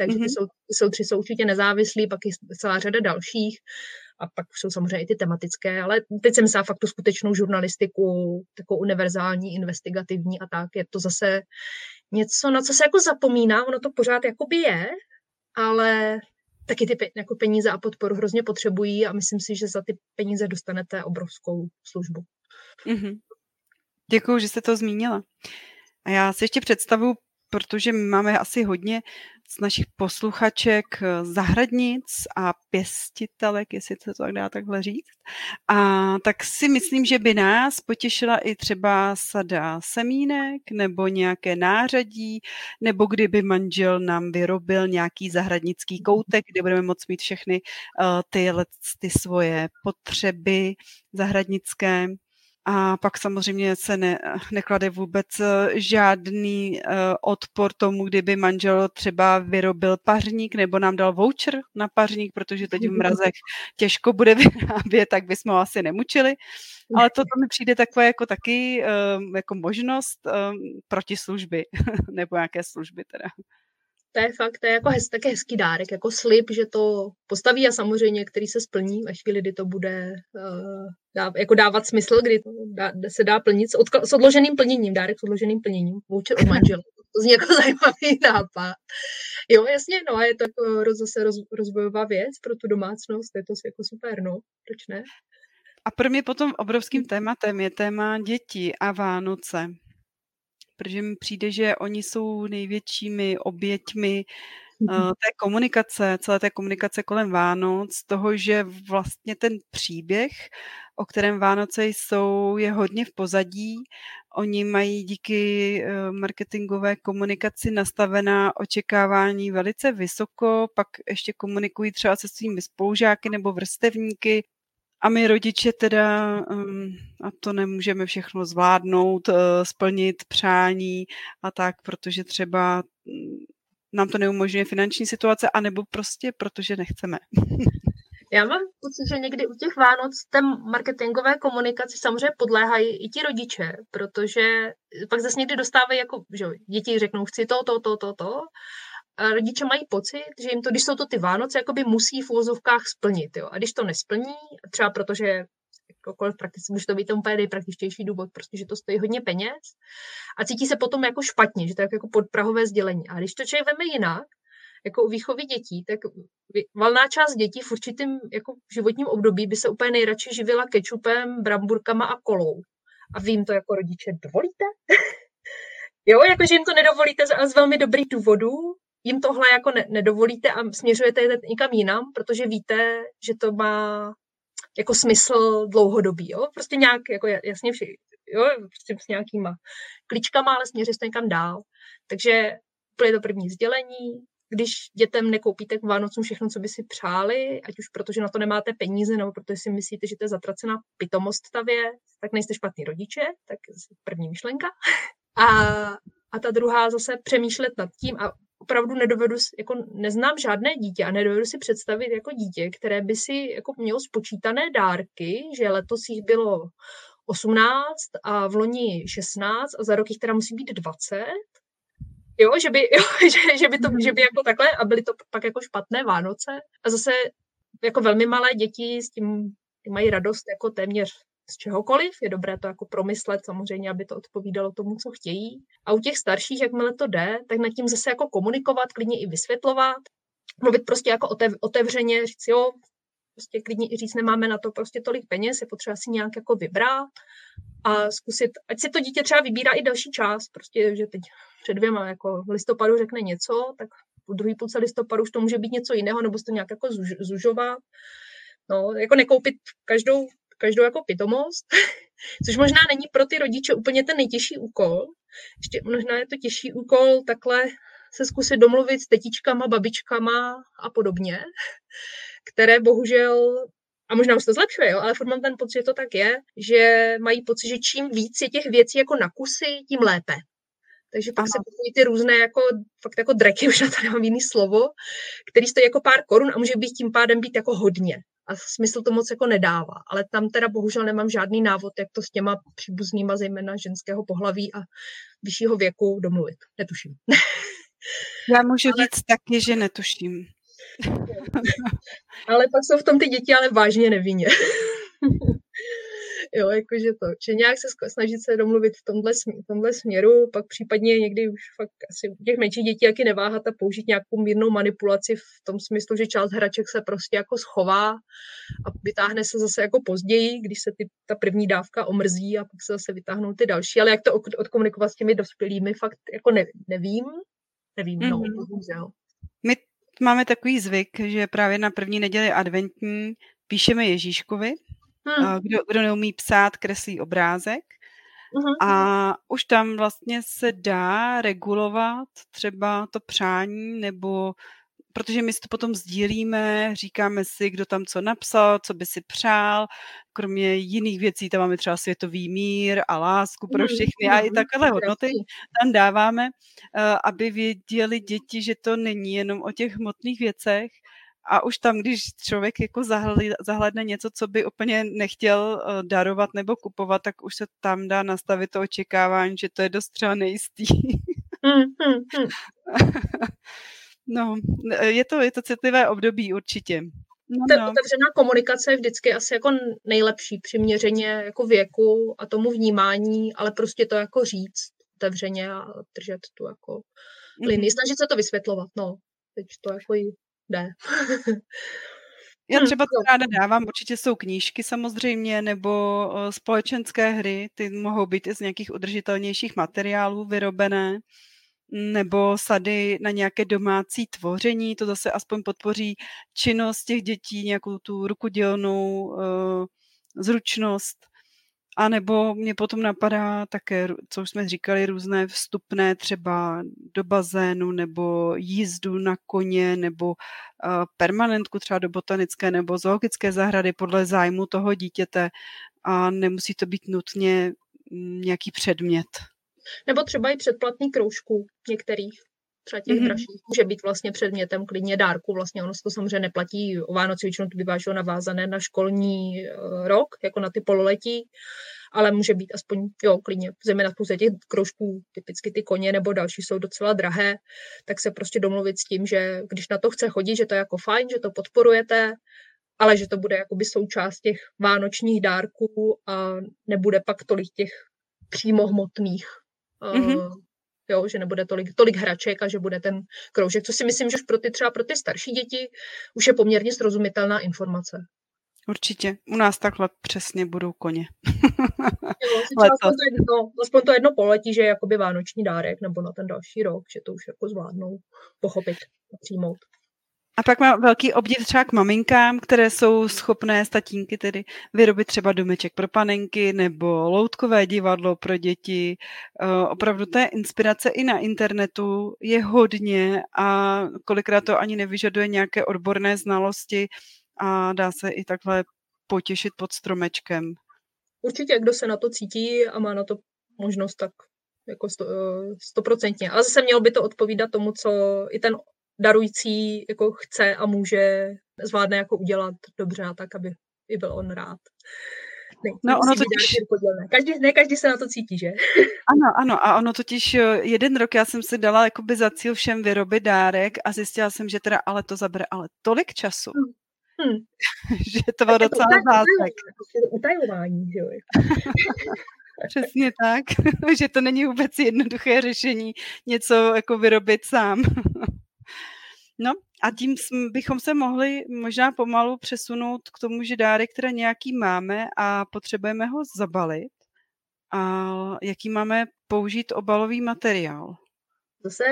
takže mm-hmm. ty, jsou, ty jsou tři jsou určitě nezávislí, pak je celá řada dalších a pak jsou samozřejmě i ty tematické, ale teď jsem myslela fakt tu skutečnou žurnalistiku, takovou univerzální, investigativní a tak. Je to zase něco, na co se jako zapomíná, ono to pořád jakoby je, ale taky ty jako peníze a podporu hrozně potřebují a myslím si, že za ty peníze dostanete obrovskou službu. Mm-hmm. Děkuji, že jste to zmínila. A já si ještě představu, protože my máme asi hodně z našich posluchaček eh, zahradnic a pěstitelek, jestli to tak dá takhle říct. A tak si myslím, že by nás potěšila i třeba sada semínek nebo nějaké nářadí, nebo kdyby manžel nám vyrobil nějaký zahradnický koutek, kde budeme moct mít všechny uh, ty, ty svoje potřeby zahradnické. A pak samozřejmě se ne, neklade vůbec eh, žádný uh, odpor tomu, kdyby manžel třeba vyrobil pařník nebo nám dal voucher na pařník, protože teď v mrazech těžko bude [laughs] vyrábět, tak bychom ho asi nemučili. Ale [laughs] to, to mi přijde takové jako taky um, jako možnost um, protislužby [laughs] nebo nějaké služby teda to je fakt, to je jako hez, také hezký dárek, jako slib, že to postaví a samozřejmě, který se splní ve chvíli, kdy to bude uh, dá, jako dávat smysl, kdy to dá, se dá plnit s, odka- s odloženým plněním, dárek s odloženým plněním, voucher od manžela. [laughs] To zní jako zajímavý nápad. Jo, jasně, no a je to jako roz, zase roz, rozvojová věc pro tu domácnost, je to jako super, no, proč ne? A pro mě potom obrovským tématem je téma děti a Vánoce protože mi přijde, že oni jsou největšími oběťmi té komunikace, celé té komunikace kolem Vánoc, toho, že vlastně ten příběh, o kterém Vánoce jsou, je hodně v pozadí. Oni mají díky eh, marketingové komunikaci nastavená očekávání velice vysoko, pak ještě komunikují třeba se svými spolužáky nebo vrstevníky, a my rodiče teda, um, a to nemůžeme všechno zvládnout, uh, splnit přání a tak, protože třeba mm, nám to neumožňuje finanční situace, anebo prostě protože nechceme. [laughs] Já mám pocit, že někdy u těch Vánoc té marketingové komunikaci samozřejmě podléhají i ti rodiče, protože pak zase někdy dostávají jako, že děti řeknou, chci to, to, to, to, to rodiče mají pocit, že jim to, když jsou to ty Vánoce, jakoby musí v úvozovkách splnit. Jo. A když to nesplní, třeba protože jakkoliv prakticky, může to být ten úplně nejpraktičtější důvod, prostě, že to stojí hodně peněz a cítí se potom jako špatně, že to je jako podprahové sdělení. A když to člověk veme jinak, jako u výchovy dětí, tak valná část dětí v určitém jako životním období by se úplně nejradši živila kečupem, bramburkama a kolou. A vy jim to jako rodiče dovolíte? [laughs] jo, jakože jim to nedovolíte z, z velmi dobrých důvodů, jim tohle jako ne, nedovolíte a směřujete je někam jinam, protože víte, že to má jako smysl dlouhodobý, jo? Prostě nějak, jako jasně vši, jo? Prostě s nějakýma kličkama, ale směřujete někam dál. Takže úplně to první sdělení, když dětem nekoupíte k Vánocům všechno, co by si přáli, ať už protože na to nemáte peníze, nebo protože si myslíte, že to je zatracená pitomost ta věc, tak nejste špatný rodiče, tak první myšlenka. [laughs] A, a ta druhá zase přemýšlet nad tím a opravdu nedovedu, jako neznám žádné dítě a nedovedu si představit jako dítě, které by si jako mělo spočítané dárky, že letos jich bylo 18 a v loni 16 a za rok jich teda musí být 20. Jo, že by, [laughs] jo, že, že by to, že by jako takhle a byly to pak jako špatné Vánoce. A zase jako velmi malé děti s tím mají radost jako téměř z čehokoliv. Je dobré to jako promyslet samozřejmě, aby to odpovídalo tomu, co chtějí. A u těch starších, jakmile to jde, tak nad tím zase jako komunikovat, klidně i vysvětlovat, mluvit prostě jako otev, otevřeně, říct jo, prostě klidně i říct, nemáme na to prostě tolik peněz, je potřeba si nějak jako vybrat a zkusit, ať si to dítě třeba vybírá i další čas, prostě, že teď před dvěma jako v listopadu řekne něco, tak v druhý půlce listopadu už to může být něco jiného, nebo se to nějak jako zužovat. No, jako nekoupit každou každou jako pitomost, [laughs] což možná není pro ty rodiče úplně ten nejtěžší úkol. Ještě možná je to těžší úkol takhle se zkusit domluvit s tetičkama, babičkama a podobně, [laughs] které bohužel a možná už to zlepšuje, jo, ale furt mám ten pocit, že to tak je, že mají pocit, že čím víc je těch věcí jako na kusy, tím lépe. Takže pak Aha. se kupují ty různé jako, fakt jako dreky, [laughs] už na to nemám jiný slovo, který stojí jako pár korun a může být tím pádem být jako hodně a smysl to moc jako nedává. Ale tam teda bohužel nemám žádný návod, jak to s těma příbuznýma, zejména ženského pohlaví a vyššího věku domluvit. Netuším. Já můžu ale... říct taky, že netuším. [laughs] ale pak jsou v tom ty děti ale vážně nevinně. [laughs] jo, jakože to, že nějak se snažit se domluvit v tomhle, v tomhle směru, pak případně někdy už fakt asi u těch menších dětí jaký neváhat a použít nějakou mírnou manipulaci v tom smyslu, že část hraček se prostě jako schová a vytáhne se zase jako později, když se ty, ta první dávka omrzí a pak se zase vytáhnou ty další, ale jak to odkomunikovat s těmi dospělými, fakt jako ne, nevím, nevím, mm-hmm. no, mhm. bohužel. My máme takový zvyk, že právě na první neděli adventní píšeme Ježíškovi, Hmm. Kdo, kdo neumí psát, kreslí obrázek. Uh-huh. A už tam vlastně se dá regulovat třeba to přání, nebo protože my si to potom sdílíme, říkáme si, kdo tam co napsal, co by si přál, kromě jiných věcí, tam máme třeba světový mír a lásku pro všechny a i takové hodnoty tam dáváme, eh, aby věděli děti, že to není jenom o těch hmotných věcech, a už tam, když člověk jako zahledne něco, co by úplně nechtěl eh, darovat nebo kupovat, tak už se tam dá nastavit to očekávání, že to je dost třeba nejistý. Mm, mm, mm. [laughs] no, je to, je to citlivé období určitě. No, Ta no. otevřená komunikace je vždycky asi jako nejlepší přiměřeně jako věku a tomu vnímání, ale prostě to jako říct otevřeně a držet tu jako linii. Snažit se to vysvětlovat, no. Teď to jako jde. Já hm, třeba to ráda dávám, určitě jsou knížky samozřejmě, nebo společenské hry, ty mohou být i z nějakých udržitelnějších materiálů vyrobené. nebo sady na nějaké domácí tvoření, to zase aspoň podpoří činnost těch dětí, nějakou tu rukodělnou uh, zručnost. A nebo mě potom napadá také, co už jsme říkali, různé vstupné třeba do bazénu nebo jízdu na koně nebo permanentku třeba do botanické nebo zoologické zahrady podle zájmu toho dítěte a nemusí to být nutně nějaký předmět. Nebo třeba i předplatný kroužků některých třeba těch mm-hmm. dražších, může být vlastně předmětem klidně dárku. Vlastně ono se to samozřejmě neplatí o Vánoci, většinou to bývá navázané na školní uh, rok, jako na ty pololetí, ale může být aspoň, jo, klidně, zejména spousta těch kroužků, typicky ty koně nebo další jsou docela drahé, tak se prostě domluvit s tím, že když na to chce chodit, že to je jako fajn, že to podporujete, ale že to bude jakoby součást těch vánočních dárků a nebude pak tolik těch přímo hmotných mm-hmm jo, že nebude tolik, tolik hraček a že bude ten kroužek, co si myslím, že pro ty třeba pro ty starší děti už je poměrně srozumitelná informace. Určitě. U nás takhle přesně budou koně. jo, [laughs] aspoň, to jedno, aspoň to jedno poletí, že je jakoby vánoční dárek nebo na ten další rok, že to už jako zvládnou pochopit a přijmout. A pak má velký obdiv třeba k maminkám, které jsou schopné statínky tedy vyrobit třeba domeček pro panenky nebo loutkové divadlo pro děti. Eh, opravdu té inspirace i na internetu je hodně a kolikrát to ani nevyžaduje nějaké odborné znalosti a dá se i takhle potěšit pod stromečkem. Určitě, kdo se na to cítí a má na to možnost, tak jako eh, stoprocentně. Ale zase mělo by to odpovídat tomu, co i ten darující jako chce a může, zvládne jako udělat dobře a tak, aby i byl on rád. Ne, no, ono totiž... Každý, ne každý se na to cítí, že? [laughs] Ano, ano, a ono totiž eh, jeden rok já jsem si dala jakoby za cíl všem vyrobit dárek a zjistila jsem, že teda ale to zabere ale tolik času, hmm. Hmm. [laughs] že to bylo docela zásek. Utajování, že jo? [laughs] Přesně tak, že to není vůbec jednoduché řešení něco jako vyrobit sám. No a tím bychom se mohli možná pomalu přesunout k tomu, že dárek, které nějaký máme a potřebujeme ho zabalit. A jaký máme použít obalový materiál? Zase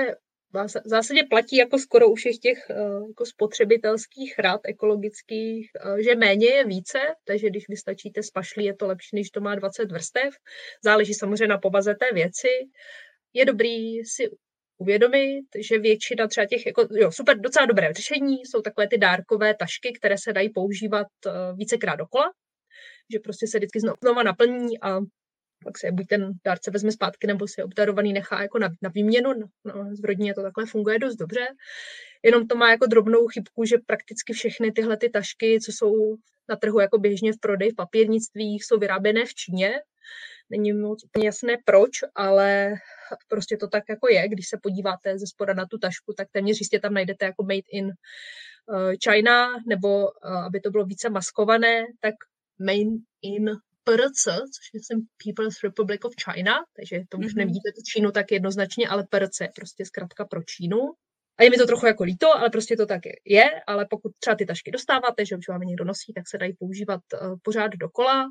v zásadě platí jako skoro u všech těch eh, jako spotřebitelských rad ekologických, eh, že méně je více, takže když vystačíte z pašlí, je to lepší, než to má 20 vrstev. Záleží samozřejmě na povaze té věci. Je dobrý si uvědomit, že většina třeba těch, jako, jo, super, docela dobré řešení jsou takové ty dárkové tašky, které se dají používat uh, vícekrát dokola, že prostě se vždycky znova naplní a pak se buď ten dárce vezme zpátky, nebo si obdarovaný nechá jako na, na výměnu. No, v rodině to takhle funguje dost dobře. Jenom to má jako drobnou chybku, že prakticky všechny tyhle ty tašky, co jsou na trhu jako běžně v prodeji v papírnictví, jsou vyráběné v Číně. Není moc úplně jasné proč, ale prostě to tak jako je. Když se podíváte ze spoda na tu tašku, tak téměř jistě tam najdete jako made in uh, China, nebo uh, aby to bylo více maskované, tak made in PRC, což je People's Republic of China, takže to už mm-hmm. nevidíte tu Čínu tak jednoznačně, ale PRC je prostě zkrátka pro Čínu. A je mi to trochu jako líto, ale prostě to tak je, ale pokud třeba ty tašky dostáváte, že už vám někdo nosí, tak se dají používat uh, pořád dokola.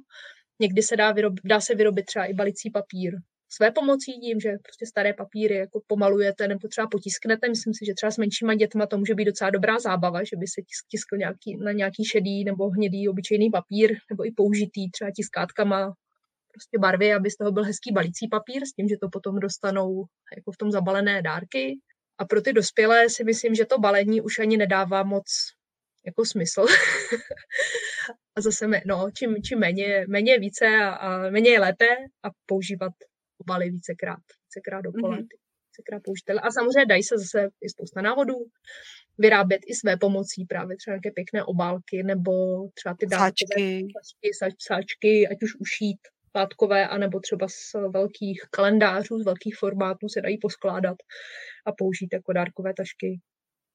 Někdy se dá, vyrob, dá se vyrobit třeba i balicí papír své pomocí tím, že prostě staré papíry jako pomalujete nebo třeba potisknete. Myslím si, že třeba s menšíma dětma to může být docela dobrá zábava, že by se tiskl nějaký, na nějaký šedý nebo hnědý obyčejný papír nebo i použitý třeba tiskátkama prostě barvy, aby z toho byl hezký balící papír, s tím, že to potom dostanou jako v tom zabalené dárky. A pro ty dospělé si myslím, že to balení už ani nedává moc jako smysl. [laughs] a zase, no, čím, čím méně, méně více a, a méně je lépe a používat obaly vícekrát, vícekrát dokola, mm-hmm. vícekrát použitele. A samozřejmě dají se zase i spousta návodů vyrábět i své pomocí, právě třeba nějaké pěkné obálky, nebo třeba ty sáčky, sáčky, sáčky ať už ušít látkové, anebo třeba z velkých kalendářů, z velkých formátů se dají poskládat a použít jako dárkové tašky.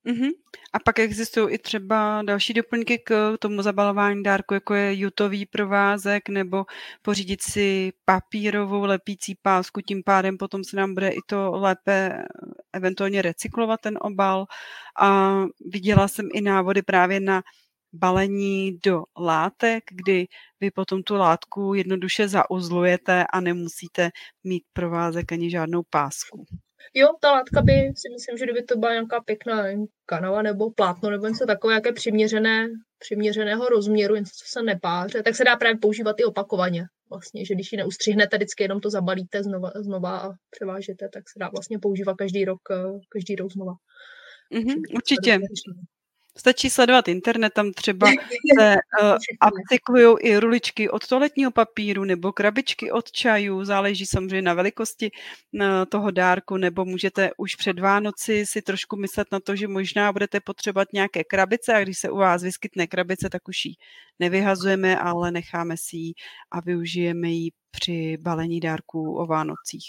Mm-hmm. A pak existují i třeba další doplňky k tomu zabalování dárku, jako je jutový provázek nebo pořídit si papírovou lepící pásku, tím pádem potom se nám bude i to lépe eventuálně recyklovat ten obal. A viděla jsem i návody právě na balení do látek, kdy vy potom tu látku jednoduše zauzlujete a nemusíte mít provázek ani žádnou pásku. Jo, ta látka by si myslím, že kdyby to byla nějaká pěkná kanava nebo plátno nebo něco takové, jaké přiměřené, přiměřeného rozměru, něco, co se nepáře, tak se dá právě používat i opakovaně. Vlastně, že když ji neustřihnete, vždycky jenom to zabalíte znova, znova a převážete, tak se dá vlastně používat každý rok, eh, každý rok znova. Mm-hmm, určitě. Stačí sledovat internet, tam třeba [laughs] se uh, upcyklují i ruličky od toaletního papíru nebo krabičky od čajů, záleží samozřejmě na velikosti uh, toho dárku, nebo můžete už před Vánoci si trošku myslet na to, že možná budete potřebovat nějaké krabice a když se u vás vyskytne krabice, tak už ji nevyhazujeme, ale necháme si ji a využijeme ji při balení dárků o Vánocích.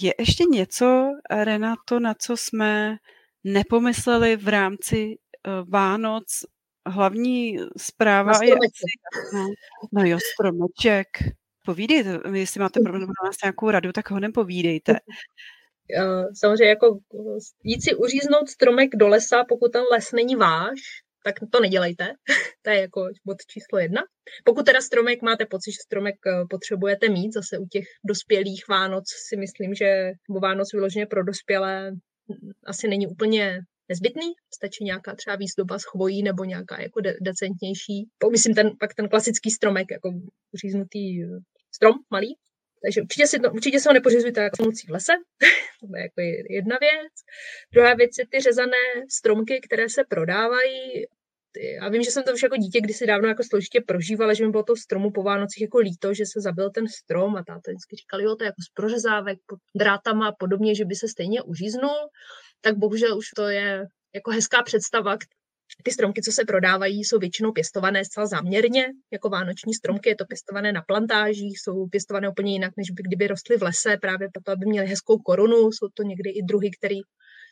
Je ještě něco, Renato, na co jsme nepomysleli v rámci uh, Vánoc. Hlavní zpráva je... No, no jo, stromeček. Povídejte, jestli máte pro nás nějakou radu, tak ho nepovídejte. [laughs] Samozřejmě jako jít si uříznout stromek do lesa, pokud ten les není váš, tak to nedělejte. [laughs] to je jako bod číslo jedna. Pokud teda stromek máte pocit, že stromek eh, potřebujete mít, zase u těch dospělých Vánoc si myslím, že Vánoc vyloženě pro dospělé asi není úplně nezbytný, stačí nějaká třeba výzdoba s chvojí nebo nějaká jako de- decentnější. Myslím ten, pak ten klasický stromek, jako říznutý eh, strom malý. Takže určitě, si to, určitě se ho nepořizujte jako v lese, [laughs] to je jako jedna věc. Druhá věc je ty řezané stromky, které se prodávají já vím, že jsem to už jako dítě kdysi dávno jako složitě prožívala, že mi bylo to stromu po Vánocích jako líto, že se zabil ten strom a táta vždycky říkal, jo, to je jako z prořezávek pod drátama a podobně, že by se stejně uříznul, tak bohužel už to je jako hezká představa, ty stromky, co se prodávají, jsou většinou pěstované zcela záměrně, jako vánoční stromky, je to pěstované na plantážích, jsou pěstované úplně jinak, než by kdyby rostly v lese, právě proto, aby měly hezkou korunu. Jsou to někdy i druhy, které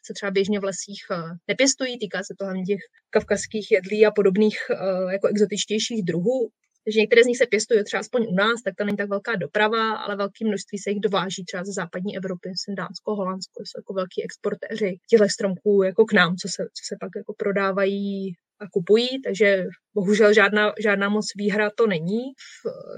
se třeba běžně v lesích eh, nepěstují, týká se to hlavně těch kavkazských jedlí a podobných eh, jako exotičtějších druhů. Takže některé z nich se pěstují třeba aspoň u nás, tak to není tak velká doprava, ale velké množství se jich dováží třeba ze západní Evropy, jsem Dánsko, Holandsko, jsou jako velký exportéři těchto stromků jako k nám, co se, co se pak jako prodávají a kupují, takže bohužel žádná, žádná moc výhra to není.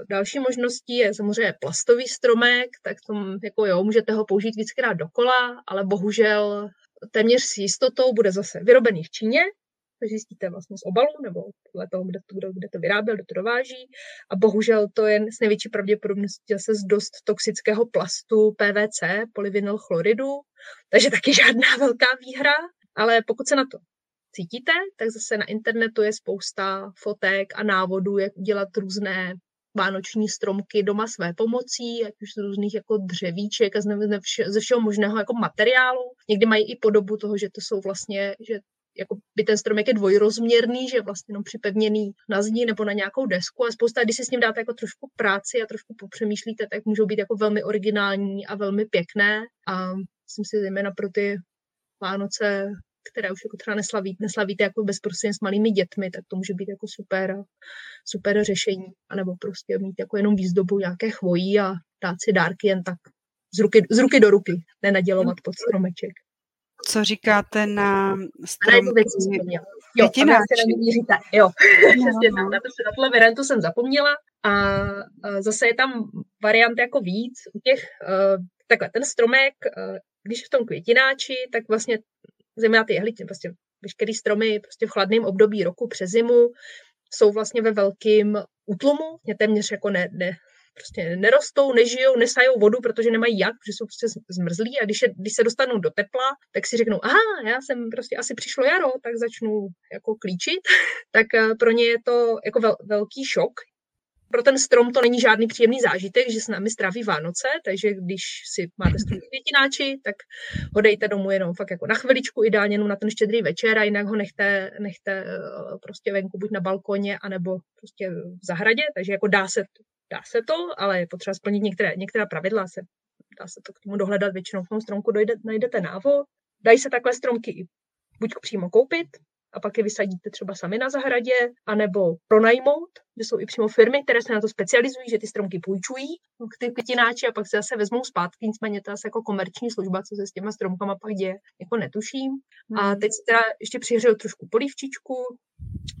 Další možností je samozřejmě plastový stromek, tak tom jako jo, můžete ho použít víckrát dokola, ale bohužel téměř s jistotou bude zase vyrobený v Číně, to zjistíte vlastně z obalu nebo podle toho, kde to, kde to vyráběl, kde to dováží. A bohužel to je s největší pravděpodobností zase z dost toxického plastu PVC, polyvinyl chloridu, takže taky žádná [laughs] velká výhra, ale pokud se na to cítíte, tak zase na internetu je spousta fotek a návodů, jak udělat různé vánoční stromky doma své pomocí, ať už z různých jako dřevíček a ze všeho možného jako materiálu. Někdy mají i podobu toho, že to jsou vlastně, že jako by ten stromek je dvojrozměrný, že je vlastně jenom připevněný na zdi nebo na nějakou desku a spousta, když si s ním dáte jako trošku práci a trošku popřemýšlíte, tak můžou být jako velmi originální a velmi pěkné a myslím si zejména pro ty Vánoce které už jako třeba neslaví, neslavíte jako bezprostředně s malými dětmi, tak to může být jako super, super řešení. A nebo prostě mít jako jenom výzdobu nějaké chvojí a dát si dárky jen tak z ruky, z ruky do ruky, nenadělovat pod stromeček. Co říkáte na stromky? Jo, na Jo, [laughs] přesně tak. Na, to, na tuhle variantu jsem zapomněla. A, a zase je tam variant jako víc. U těch, uh, takhle, ten stromek, uh, když v tom květináči, tak vlastně zejména ty jehličky, prostě veškerý stromy prostě v chladném období roku přes zimu jsou vlastně ve velkém útlumu, mě téměř jako ne, ne, prostě nerostou, nežijou, nesajou vodu, protože nemají jak, protože jsou prostě zmrzlí a když, je, když se dostanou do tepla, tak si řeknou, aha, já jsem prostě asi přišlo jaro, tak začnu jako klíčit, [laughs] tak eh, pro ně je to jako vel, velký šok, pro ten strom to není žádný příjemný zážitek, že s námi stráví Vánoce, takže když si máte strom květináči, tak ho dejte domů jenom fakt jako na chviličku, ideálně jenom na ten štědrý večer a jinak ho nechte, nechte eh, prostě venku buď na balkoně, anebo prostě v zahradě, takže jako dá se, dá se to, ale je potřeba splnit některé, některá pravidla, se, dá se to k tomu dohledat, většinou v tom stromku dojde, najdete návod. Dají se takhle stromky buď přímo koupit, a pak je vysadíte třeba sami na zahradě, anebo pronajmout, že jsou i přímo firmy, které se na to specializují, že ty stromky půjčují, ty květináči a pak se zase vezmou zpátky, nicméně to je jako komerční služba, co se s těma stromkama pak děje, jako netuším. A hmm. teď si teda ještě přihřeju trošku polívčičku,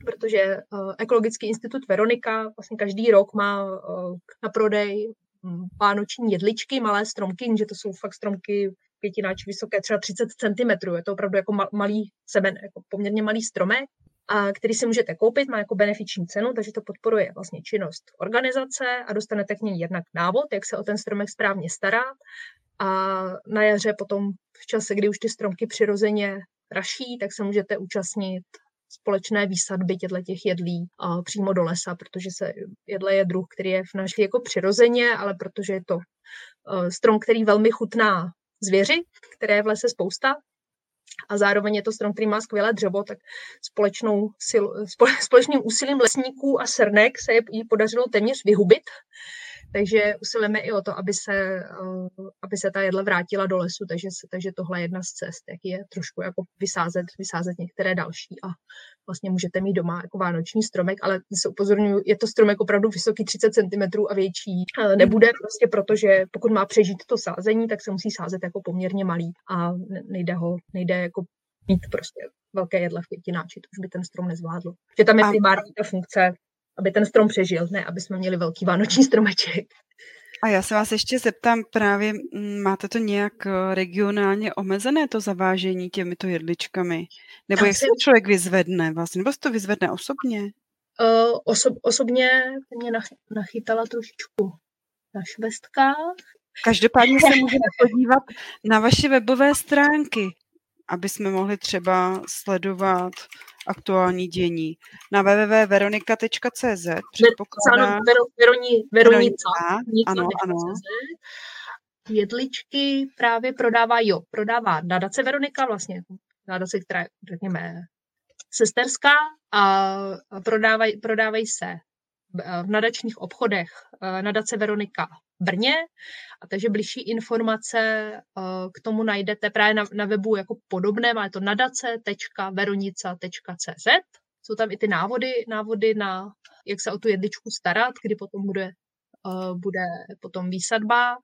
protože uh, Ekologický institut Veronika vlastně každý rok má uh, na prodej um, vánoční jedličky, malé stromky, že to jsou fakt stromky pětináč vysoké, třeba 30 cm, je to opravdu jako malý semen, jako poměrně malý stromek, a který si můžete koupit, má jako benefiční cenu, takže to podporuje vlastně činnost organizace a dostanete k něj jednak návod, jak se o ten stromek správně starat. A na jaře potom v čase, kdy už ty stromky přirozeně raší, tak se můžete účastnit společné výsadby těchto těch jedlí a přímo do lesa, protože se jedle je druh, který je v naší jako přirozeně, ale protože je to uh, strom, který velmi chutná zvěři, které je v lese spousta, a zároveň je to strom, který má skvělé dřevo, tak společnou sil, společným úsilím lesníků a srnek se jí podařilo téměř vyhubit takže usilujeme i o to, aby se, eh, aby se ta jedle vrátila do lesu, takže, takže tohle je jedna z cest, jak je trošku jako vysázet, vysázet některé další a vlastně můžete mít doma jako vánoční stromek, ale se upozorňuji, je to stromek opravdu vysoký 30 cm a větší. Eh, nebude prostě, protože pokud má přežít to sázení, tak se musí sázet jako poměrně malý a nejde ho, nejde jako mít prostě velké jedle v květináči, to už by ten strom nezvládl. Že tam je primární ta funkce aby ten strom přežil, ne aby jsme měli velký vánoční stromeček. A já se vás ještě zeptám právě, mm, máte to nějak eh, regionálně omezené, to zavážení těmito jedličkami? Nebo jak se člověk vyzvedne vlastně? Nebo se to vyzvedne osobně? Uh, osob, osobně mě nachytala trošičku na švestkách. Každopádně se [laughs] můžeme podívat na vaše webové stránky, aby jsme mohli třeba sledovat aktuální dění. Na www.veronika.cz předpokládám... Veroni, Veronica. Ano, ano. Jedličky právě prodává, jo, prodává nadace Veronika, vlastně nadace, která je, řekněme, sesterská a prodávají, prodávají se v nadačních obchodech eh, nadace Veronika Brně. A takže blížší informace eh, k tomu najdete právě na, na webu jako podobné, má to nadace.veronica.cz. Jsou tam i ty návody, návody na, jak se o tu jedličku starat, kdy potom bude, uh, bude potom výsadba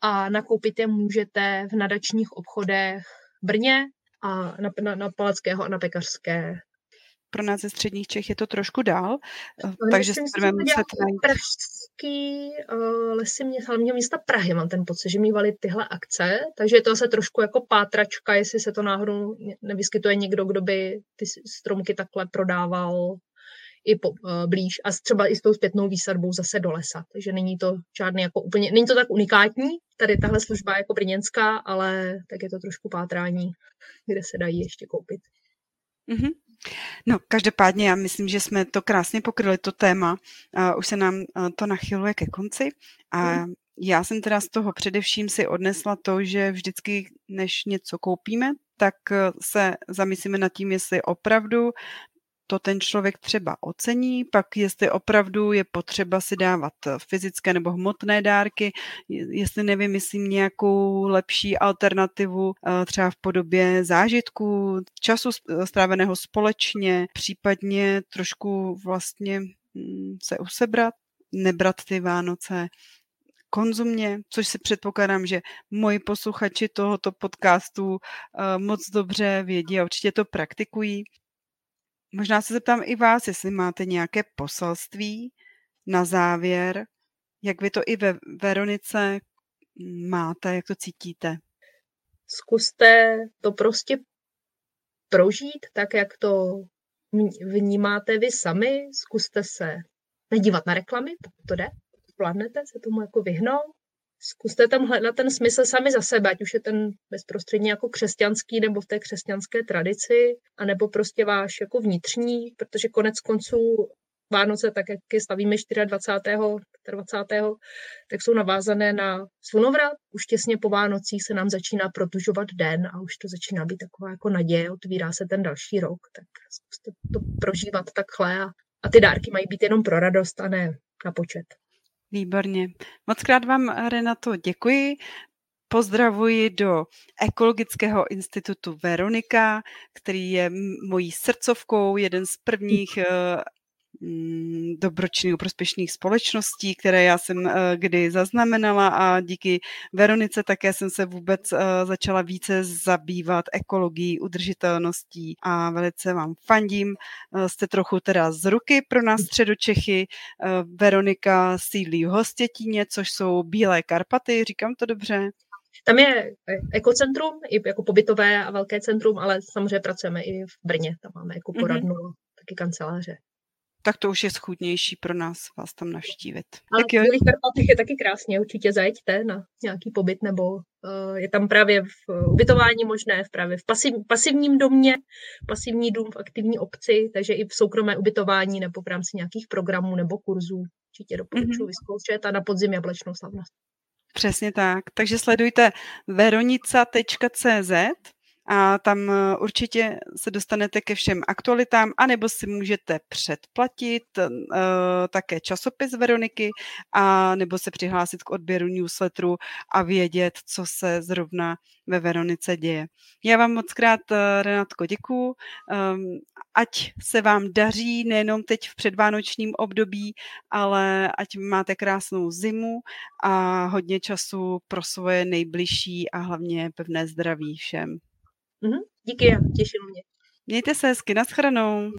a nakoupit je můžete v nadačních obchodech Brně a na, na, na Palackého a na Pekařské pro nás ze středních Čech je to trošku dál, no, takže se budeme muset najít. Pražský uh, lesy mě, hlavně města Prahy mám ten pocit, že mývali tyhle akce, takže je to zase trošku jako pátračka, jestli se to náhodou nevyskytuje někdo, kdo by ty stromky takhle prodával i po, uh, blíž a třeba i s tou zpětnou výsadbou zase do lesa. Takže není to žádný jako úplně, není to tak unikátní, tady tahle služba jako brněnská, ale tak je to trošku pátrání, kde se dají ještě koupit. Mm-hmm. No, každopádně já myslím, že jsme to krásně pokryli, to téma. Uh, už se nám uh, to nachyluje ke konci a mm. já jsem teda z toho především si odnesla to, že vždycky, než něco koupíme, tak se zamyslíme nad tím, jestli opravdu to ten člověk třeba ocení, pak jestli opravdu je potřeba si dávat fyzické nebo hmotné dárky, jestli nevymyslím nějakou lepší alternativu eh, třeba v podobě zážitků, času stráveného společně, případně trošku vlastně hm, se usebrat, nebrat ty Vánoce konzumně, což si předpokládám, že moji posluchači tohoto podcastu moc dobře vědí a určitě to praktikují. Možná se zeptám i vás, jestli máte nějaké poselství na závěr, jak vy to i ve Veronice máte, jak to cítíte. Zkuste to prostě prožít tak, jak to vnímáte vy sami. Zkuste se nedívat na reklamy, pokud to jde, zvládnete se tomu jako vyhnout zkuste tam hledat ten smysl sami za sebe, ať už je ten bezprostředně jako křesťanský nebo v té křesťanské tradici, anebo prostě váš jako vnitřní, protože konec konců Vánoce, tak jak je slavíme 24. 20. tak jsou navázané na slunovrat. Už těsně po Vánocích se nám začíná protužovat den a už to začíná být taková jako naděje, otvírá se ten další rok, tak zkuste to prožívat takhle a, a ty dárky mají být jenom pro radost a ne na počet. Výborně. Moc krát vám, Renato, děkuji. Pozdravuji do Ekologického institutu Veronika, který je mojí srdcovkou, jeden z prvních eh, mm, dobročných, prospěšných společností, které já jsem uh, kdy zaznamenala a díky Veronice také jsem se vůbec uh, začala více zabývat ekologií, udržitelností a velice vám fandím. Uh, jste trochu teda z ruky pro nás středočechy. Veronika sídlí v Hostětíně, což jsou Bílé Karpaty, říkám to dobře? Tam je ekocentrum, i jako pobytové a velké centrum, ale samozřejmě pracujeme i v Brně. Tam máme jako poradnu, mm-hmm. taky kanceláře. Tak to už je schůdnější pro nás vás tam navštívit. Ale tak jo. v Karpatech je taky krásně, určitě zajeďte na nějaký pobyt, nebo uh, je tam právě v ubytování možné, v právě v pasiv, pasivním domě, pasivní dům v aktivní obci, takže i v soukromé ubytování nebo v rámci nějakých programů nebo kurzů. Určitě doporučuji mm-hmm. vyzkoušet a na podzim jablečnou slavnost. Přesně tak. Takže sledujte veronica.cz a tam eh, určitě se dostanete ke všem aktualitám, anebo si můžete předplatit uh, také časopis Veroniky, a nebo se přihlásit k odběru newsletteru a vědět, co se zrovna ve Veronice děje. Já vám moc krát, eh, Renatko, děkuju. Um, ať se vám daří nejenom teď v předvánočním období, ale ať máte krásnou zimu a hodně času pro svoje nejbližší a hlavně pevné zdraví všem. Mm-hmm. Díky, já těším mě. Mějte se hezky, naschranou.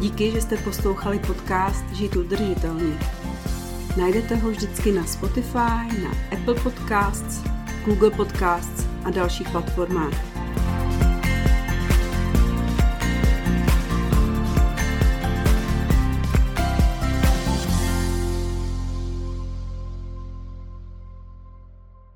Díky, že jste poslouchali podcast Žít udržitelně. Najdete ho vždycky na Spotify, na Apple Podcasts, Google Podcasts a dalších platformách.